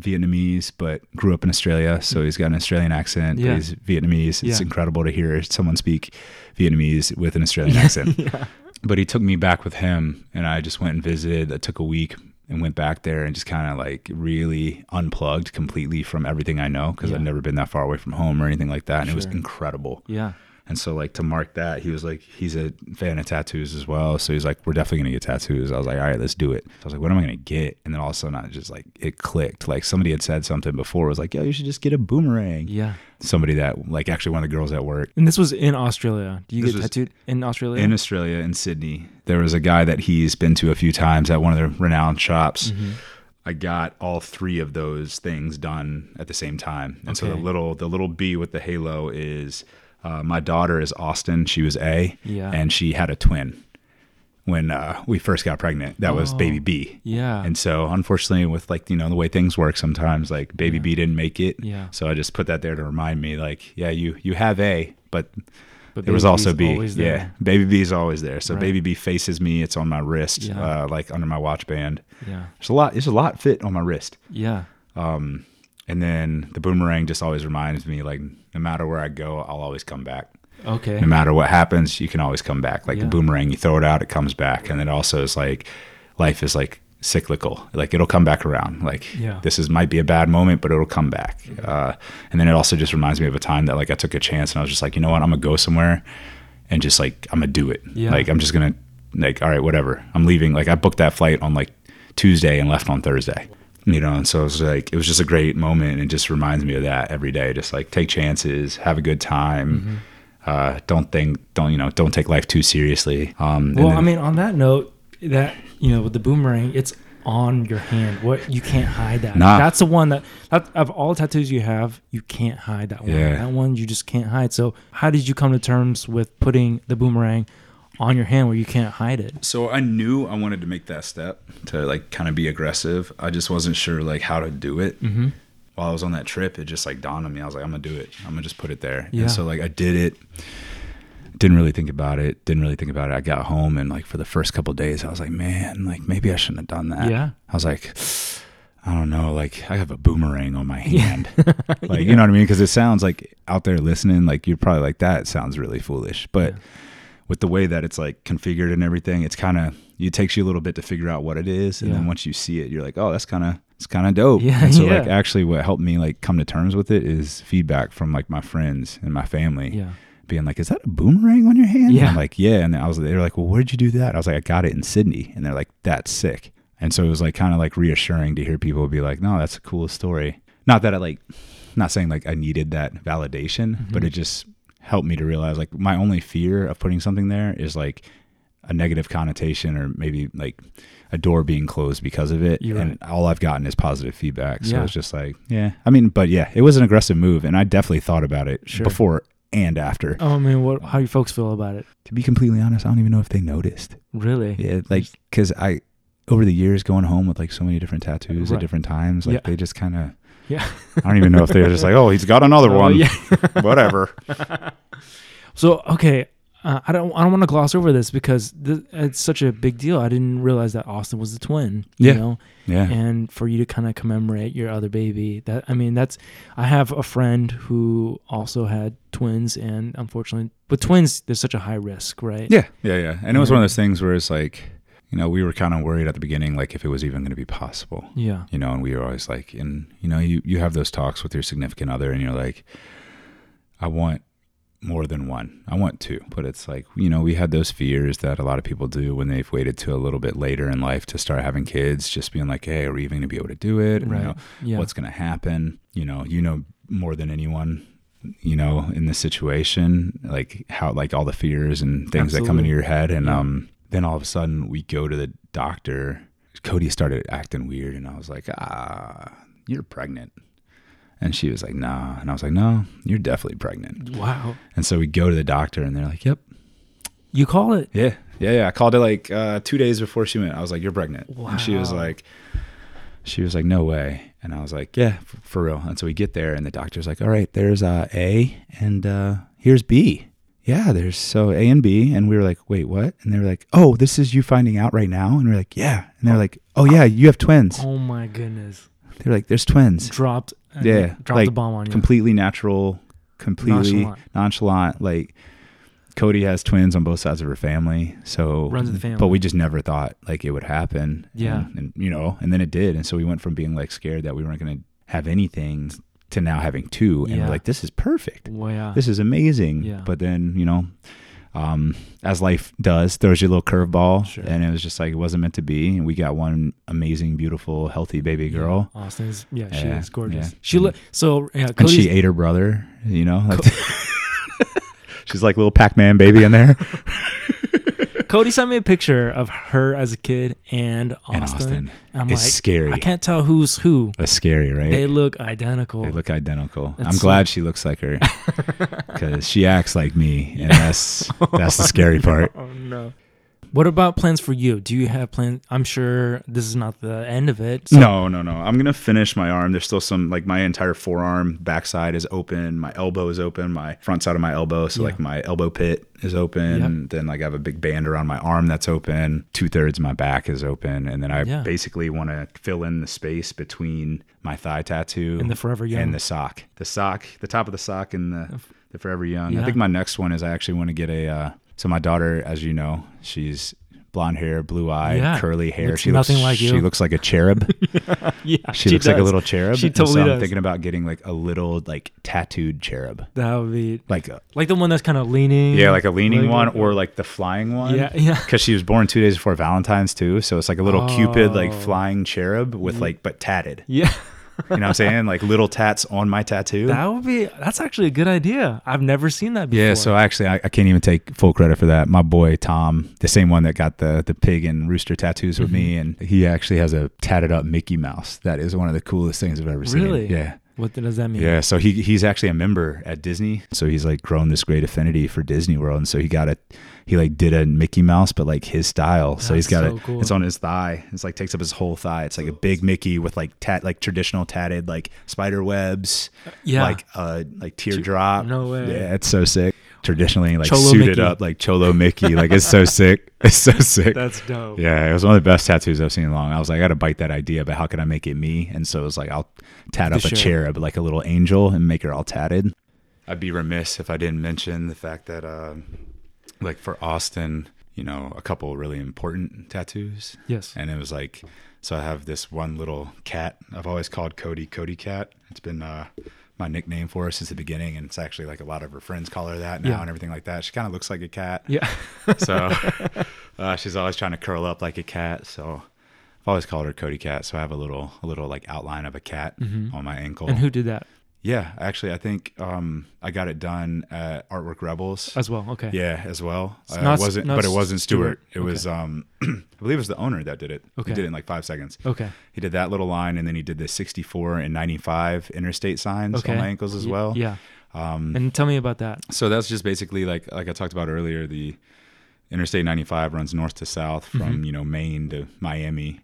vietnamese but grew up in australia so he's got an australian accent Yeah. but he's vietnamese it's Yeah. incredible to hear someone speak vietnamese with an australian <laughs> accent <laughs> yeah. but he took me back with him and i just went and visited i took a week and went back there and just kind of like really unplugged completely from everything i know because i've never been that far away from home or anything like that and it was incredible Yeah. And so like to mark that he was like he's a fan of tattoos as well. So he's like we're definitely gonna get tattoos. I was like all right let's do it. So i was like what am i gonna get? And then all of a sudden i just like it clicked. Like somebody had said something before. Was like yo you should just get a boomerang. Yeah. somebody that like actually one of the girls at work. And this was in Australia. Do you This get tattooed in Australia? in Australia, in Sydney, there was a guy that he's been to a few times at one of the renowned shops. Mm-hmm. I got all three of those things done at the same time, and so the little the little B with the halo is uh, my daughter is Austin. She was A, Yeah. and she had a twin. when uh, we first got pregnant. That was Oh. baby B. Yeah. And so, unfortunately, with like you know the way things work, sometimes like baby Yeah. B didn't make it. yeah. So I just put that there to remind me, like, yeah, you you have A, but But there was also B's B. Yeah, baby B is always there. So Right. baby B faces me. It's on my wrist, Yeah. uh, like under my watch band. Yeah. There's a lot. There's a lot fit on my wrist. Yeah. Um, and then the boomerang just always reminds me, like, no matter where I go, I'll always come back. Okay. No matter what happens, you can always come back. Like Yeah. the boomerang, you throw it out, it comes back. And it also is like, life is like cyclical. Like it'll come back around. Like Yeah. this is might be a bad moment, but it'll come back. Uh, and then it also just reminds me of a time that like I took a chance and I was just like, you know what, I'm gonna go somewhere and just like I'm gonna do it. Yeah. Like I'm just gonna like, all right, whatever. I'm leaving. Like I booked that flight on like Tuesday and left on Thursday. You know, and so it was like it was just a great moment and it just reminds me of that every day. Just like take chances, have a good time. Mm-hmm. Uh, don't think, don't you know, don't take life too seriously. Um, Well, then- I mean, on that note, that you know, with the boomerang, it's on your hand. What you can't hide that. Nah. That's the one that, that of all tattoos you have, you can't hide that one. Yeah. That one you just can't hide. So, how did you come to terms with putting the boomerang on your hand where you can't hide it? So I knew I wanted to make that step to like kind of be aggressive. I just wasn't sure like how to do it. Mm-hmm. While I was on that trip, it just like dawned on me. I was like, I'm gonna do it. I'm gonna just put it there. Yeah. And so like I did it. Didn't really think about it. Didn't really think about it. I got home and like for the first couple of days, I was like, man, like maybe I shouldn't have done that. Yeah. I was like, I don't know. Like I have a boomerang on my hand. <laughs> Like you know what I mean? Because it sounds like out there listening, like you're probably like that sounds really foolish, but Yeah. With the way that it's like configured and everything, it's kind of it takes you a little bit to figure out what it is, and then once you see it, you're like, oh, that's kind of it's kind of dope. Yeah, And so like actually, what helped me like come to terms with it is feedback from like my friends and my family Yeah. being like, "Is that a boomerang on your hand?" Yeah. I'm like, "Yeah." And I was, they were like, "Well, where'd you do that?" I was like, "I got it in Sydney," and they're like, "That's sick." And so it was like kind of like reassuring to hear people be like, "No, that's a cool story." Not that I like, not saying like I needed that validation, but Mhm. it just helped me to realize like my only fear of putting something there is like a negative connotation or maybe like a door being closed because of it. You're and all I've gotten is positive feedback. So Yeah. it's just like, yeah. I mean, but yeah, it was an aggressive move, and I definitely thought about it Sure. before and after. Oh, I mean, what? How do you folks feel about it? To be completely honest, I don't even know if they noticed. Really? Yeah, like because I over the years going home with like so many different tattoos Right. at different times, like Yeah. they just kind of. Yeah. I don't even know if they're just like, oh, he's got <laughs> another Oh, one. yeah. <laughs> Whatever. <laughs> So okay, uh, I don't I don't want to gloss over this because th- it's such a big deal. I didn't realize that Austin was the twin. You Yeah. know, Yeah. and for you to kind of commemorate your other baby, that I mean, that's I have a friend who also had twins, and unfortunately, with twins, there's such a high risk, right? Yeah, yeah, yeah. And it was one of those things where it's like, you know, we were kind of worried at the beginning, like if it was even going to be possible, Yeah. you know, and we were always like, and you know, you you have those talks with your significant other, and you're like, I want more than one. I want two. But it's like, you know, we had those fears that a lot of people do when they've waited to a little bit later in life to start having kids, just being like, hey, are we even going to be able to do it? And, you Right. know, Yeah. what's going to happen? You know, you know more than anyone, you know, in this situation, like how, like all the fears and things that come into your head. And, um, then all of a sudden we go to the doctor. Cody started acting weird, and I was like, ah, you're pregnant. And she was like, nah. And I was like, no, you're definitely pregnant. wow. And so we go to the doctor, and they're like, yep. You call it? Yeah. Yeah. Yeah. I called it like uh, two days before she went. I was like, you're pregnant. And she was like, she was like, no way. And I was like, yeah, f- for real. And so we get there, and the doctor's like, all right, there's uh, A, and uh, here's B. Yeah, there's so A and B. And we were like, wait, what? And they were like, oh, this is you finding out right now? And we are like, yeah. And they're like, oh, yeah, you have twins. Oh my goodness. They're like, there's twins. Dropped. and Yeah, Dropped like, the bomb on you. Completely natural, completely Nonchalant. nonchalant. Like, Cody has twins on both sides of her family. So, Runs the family. but we just never thought like it would happen. Yeah. And, and, you know, and then it did. And so we went from being like scared that we weren't going to have anything to now having two. And Yeah. like, this is perfect. Well, yeah. This is amazing. Yeah. But then, you know, um, as life does, throws you a little curveball. Sure. And it was just like, it wasn't meant to be. And we got one amazing, beautiful, healthy baby Yeah. girl. Austin's. Yeah, she Yeah, is gorgeous. yeah. She look so. Yeah, And she ate her brother, you know? Like, <laughs> she's like little Pac Man baby in there. <laughs> Cody sent me a picture of her as a kid and Austin. And Austin. I'm it's like, scary. I can't tell who's who. That's scary, right? They look identical. They look identical. That's I'm so- glad she looks like her <laughs> because she acts like me, and that's <laughs> that's the scary part. Oh no. What about plans for you? Do you have plans? I'm sure this is not the end of it. so- No, no, no. I'm gonna finish my arm. There's still some like my entire forearm backside is open. My elbow is open. My front side of my elbow, so Yeah. like my elbow pit is open. Then like I have a big band around my arm that's open. Two thirds of my back is open, and then I Yeah. basically want to fill in the space between my thigh tattoo And the Forever Young. and the sock. The sock, the top of the sock, and the the Forever Young. Yeah. I think my next one is I actually want to get a. Uh, so my daughter, as you know, she's blonde hair, blue eye, Yeah. curly hair. Looks she nothing looks like <laughs> you. She looks like a cherub. yeah, She, looks like a little cherub. She and so totally I'm does. thinking about getting like a little like tattooed cherub, That would be like a, like the one that's kind of leaning. yeah, like a leaning Like- one or like the flying one. Yeah, yeah. Because she was born two days before Valentine's too, so it's like a little cupid, like Oh. flying cherub with like but tatted. Yeah. You know what I'm saying? Like little tats on my tattoo. That would be. That's actually a good idea. I've never seen that before. Yeah, so actually, I, I can't even take full credit for that. My boy Tom, the same one that got the the pig and rooster tattoos with Mm-hmm. me, and he actually has a tatted up Mickey Mouse. That is one of the coolest things I've ever seen. Really? Yeah. What does that mean? Yeah, so he he's actually a member at Disney. So he's like grown this great affinity for Disney World, and so he got a he like did a Mickey Mouse, but like his style. so he's got so it. cool. It's on his thigh. It's like takes up his whole thigh. It's like a big Mickey with like tat like traditional tatted like spider webs, Yeah. like uh like teardrop. No way. Yeah, it's so sick. Traditionally like Cholo suited Mickey. up like Cholo Mickey. like it's so <laughs> sick. It's so sick. That's dope. Yeah, it was one of the best tattoos I've seen in long. I was like, I got to bite that idea, but how can I make it me? And so it was like, I'll tat The up a cherub. cherub, like a little angel, and make her all tatted. I'd be remiss if I didn't mention the fact that, uh, like for Austin, you know, a couple really important tattoos. Yes. And it was like, so I have this one little cat. I've always called Cody Cody Cat. It's been uh, my nickname for her since the beginning, and it's actually like a lot of her friends call her that now Yeah. and everything like that. She kind of looks like a cat. Yeah. So <laughs> uh, she's always trying to curl up like a cat. So I've always called her Cody Cat. So I have a little a little like outline of a cat on my ankle. Mm-hmm. and who did that yeah, actually, I think um, I got it done at Artwork Rebels. as well? Okay. Yeah, as well. It's Uh, not- it wasn't, not but it wasn't Stewart. Stewart. It was, um, <clears throat> I believe it was the owner that did it. Okay. He did it in like five seconds. Okay. He did that little line, and then he did the 64 and 95 interstate signs Okay. on my ankles as well. Yeah. Um, And tell me about that. so that's just basically like like I talked about earlier. The Interstate 95 runs north to south from Mm-hmm. you know Maine to Miami,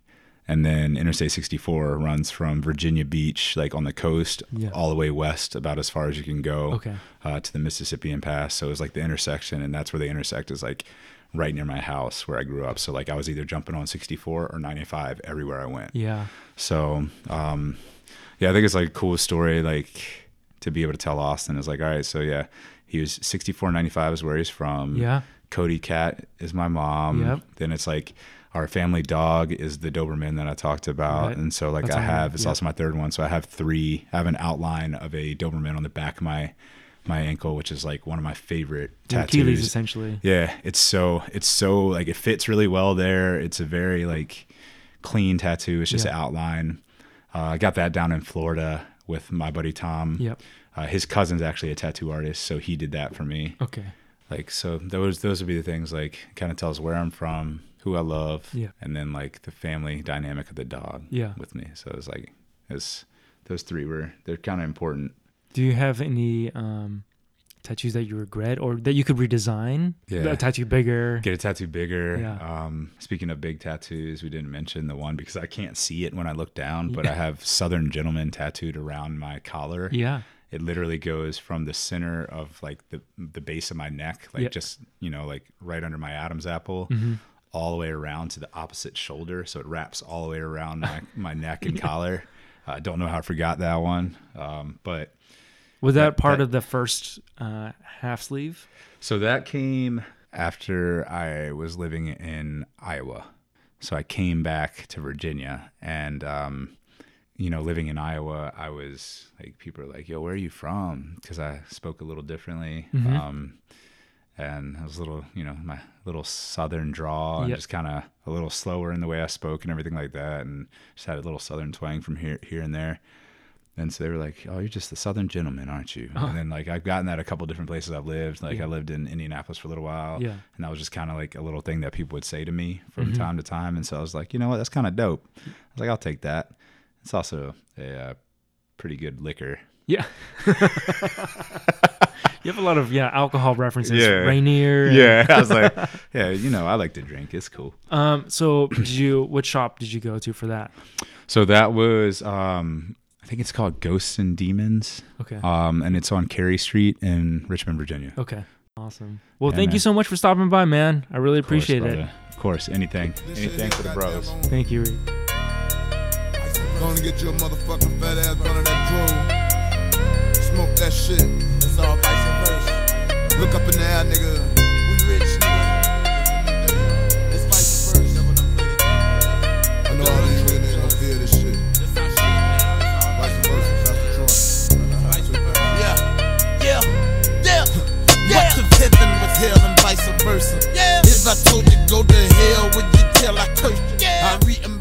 and then Interstate 64 runs from Virginia Beach, like on the coast, Yeah. all the way west, about as far as you can go Okay. uh, to the Mississippian Pass. So it's like the intersection, and that's where they intersect is like right near my house where I grew up. So like I was either jumping on 64 or 95 everywhere I went. Yeah. So, um, yeah, I think it's like a cool story, like to be able to tell Austin is like, all right, so yeah, he was 64, 95 is where he's from. Yeah. Cody Cat is my mom. Yep. Then it's like our family dog is the Doberman that I talked about. Right. And so like That's I have, it's Yep. also my third one. So I have three, I have an outline of a Doberman on the back of my, my ankle, which is like one of my favorite tattoos. Achilles, essentially. Yeah, it's so it's so like it fits really well there. It's a very like clean tattoo. It's just Yeah. an outline. Uh, I got that down in Florida with my buddy Tom. Yep. Uh, his cousin's actually a tattoo artist, so he did that for me. Okay. Like so, those those would be the things like kind of tells where I'm from, who I love, Yeah. and then like the family dynamic of the dog. Yeah. with me. So it's like it's those three were they're kind of important. Do you have any um, tattoos that you regret or that you could redesign? Yeah. A tattoo bigger. Get a tattoo bigger. Yeah. Um, speaking of big tattoos, we didn't mention the one because I can't see it when I look down, but I have Southern Gentleman tattooed around my collar. Yeah. It literally goes from the center of like the the base of my neck, like Yeah. just you know, like right under my Adam's apple, Mm-hmm. All the way around to the opposite shoulder. So it wraps all the way around my, <laughs> my neck and collar. I don't know how I forgot that one, um, but Was that That- part that- of the first uh, half sleeve? So that came after I was living in Iowa. So I came back to Virginia and um you know, living in Iowa, I was like people are like, "Yo, where are you from?" cuz I spoke a little differently. Mhm. Um and I was a little, you know, my little southern draw and Yep. just kind of a little slower in the way I spoke and everything like that and just had a little southern twang from here here and there. And so they were like, "Oh, you're just the Southern gentleman, aren't you?" Oh. And then like I've gotten that a couple different places I've lived. Like Yeah. I lived in Indianapolis for a little while, Yeah. and that was just kind of like a little thing that people would say to me from Mhm. time to time. And so I was like, you know what, that's kind of dope. I was like, I'll take that. It's also a uh, pretty good liquor. Yeah. <laughs> You have a lot of yeah alcohol references. Yeah. Rainier. and- yeah, I was like, <laughs> yeah, you know, I like to drink. It's cool. Um. So did you? What shop did you go to for that? So that was, um, I think it's called Ghosts and Demons, Okay. um, and it's on Cary Street in Richmond, Virginia. Okay. Awesome. Well, Yeah, thank you so much for stopping by, man. I really Of course, appreciate it. brother. Of course, anything, anything for the bros. Thank you. Reed. Gonna get your motherfucking fat ass under that drool smoke that shit. It's all vice and versa. Look up in the air, nigga. We rich, nigga. It's vice and. I know all these niggas don't this shit. Vice. Yeah, yeah, yeah. <laughs> Heaven was hell and vice versa. Yeah. If I told you go to hell, would you tell I cursed you? Yeah. I reimagine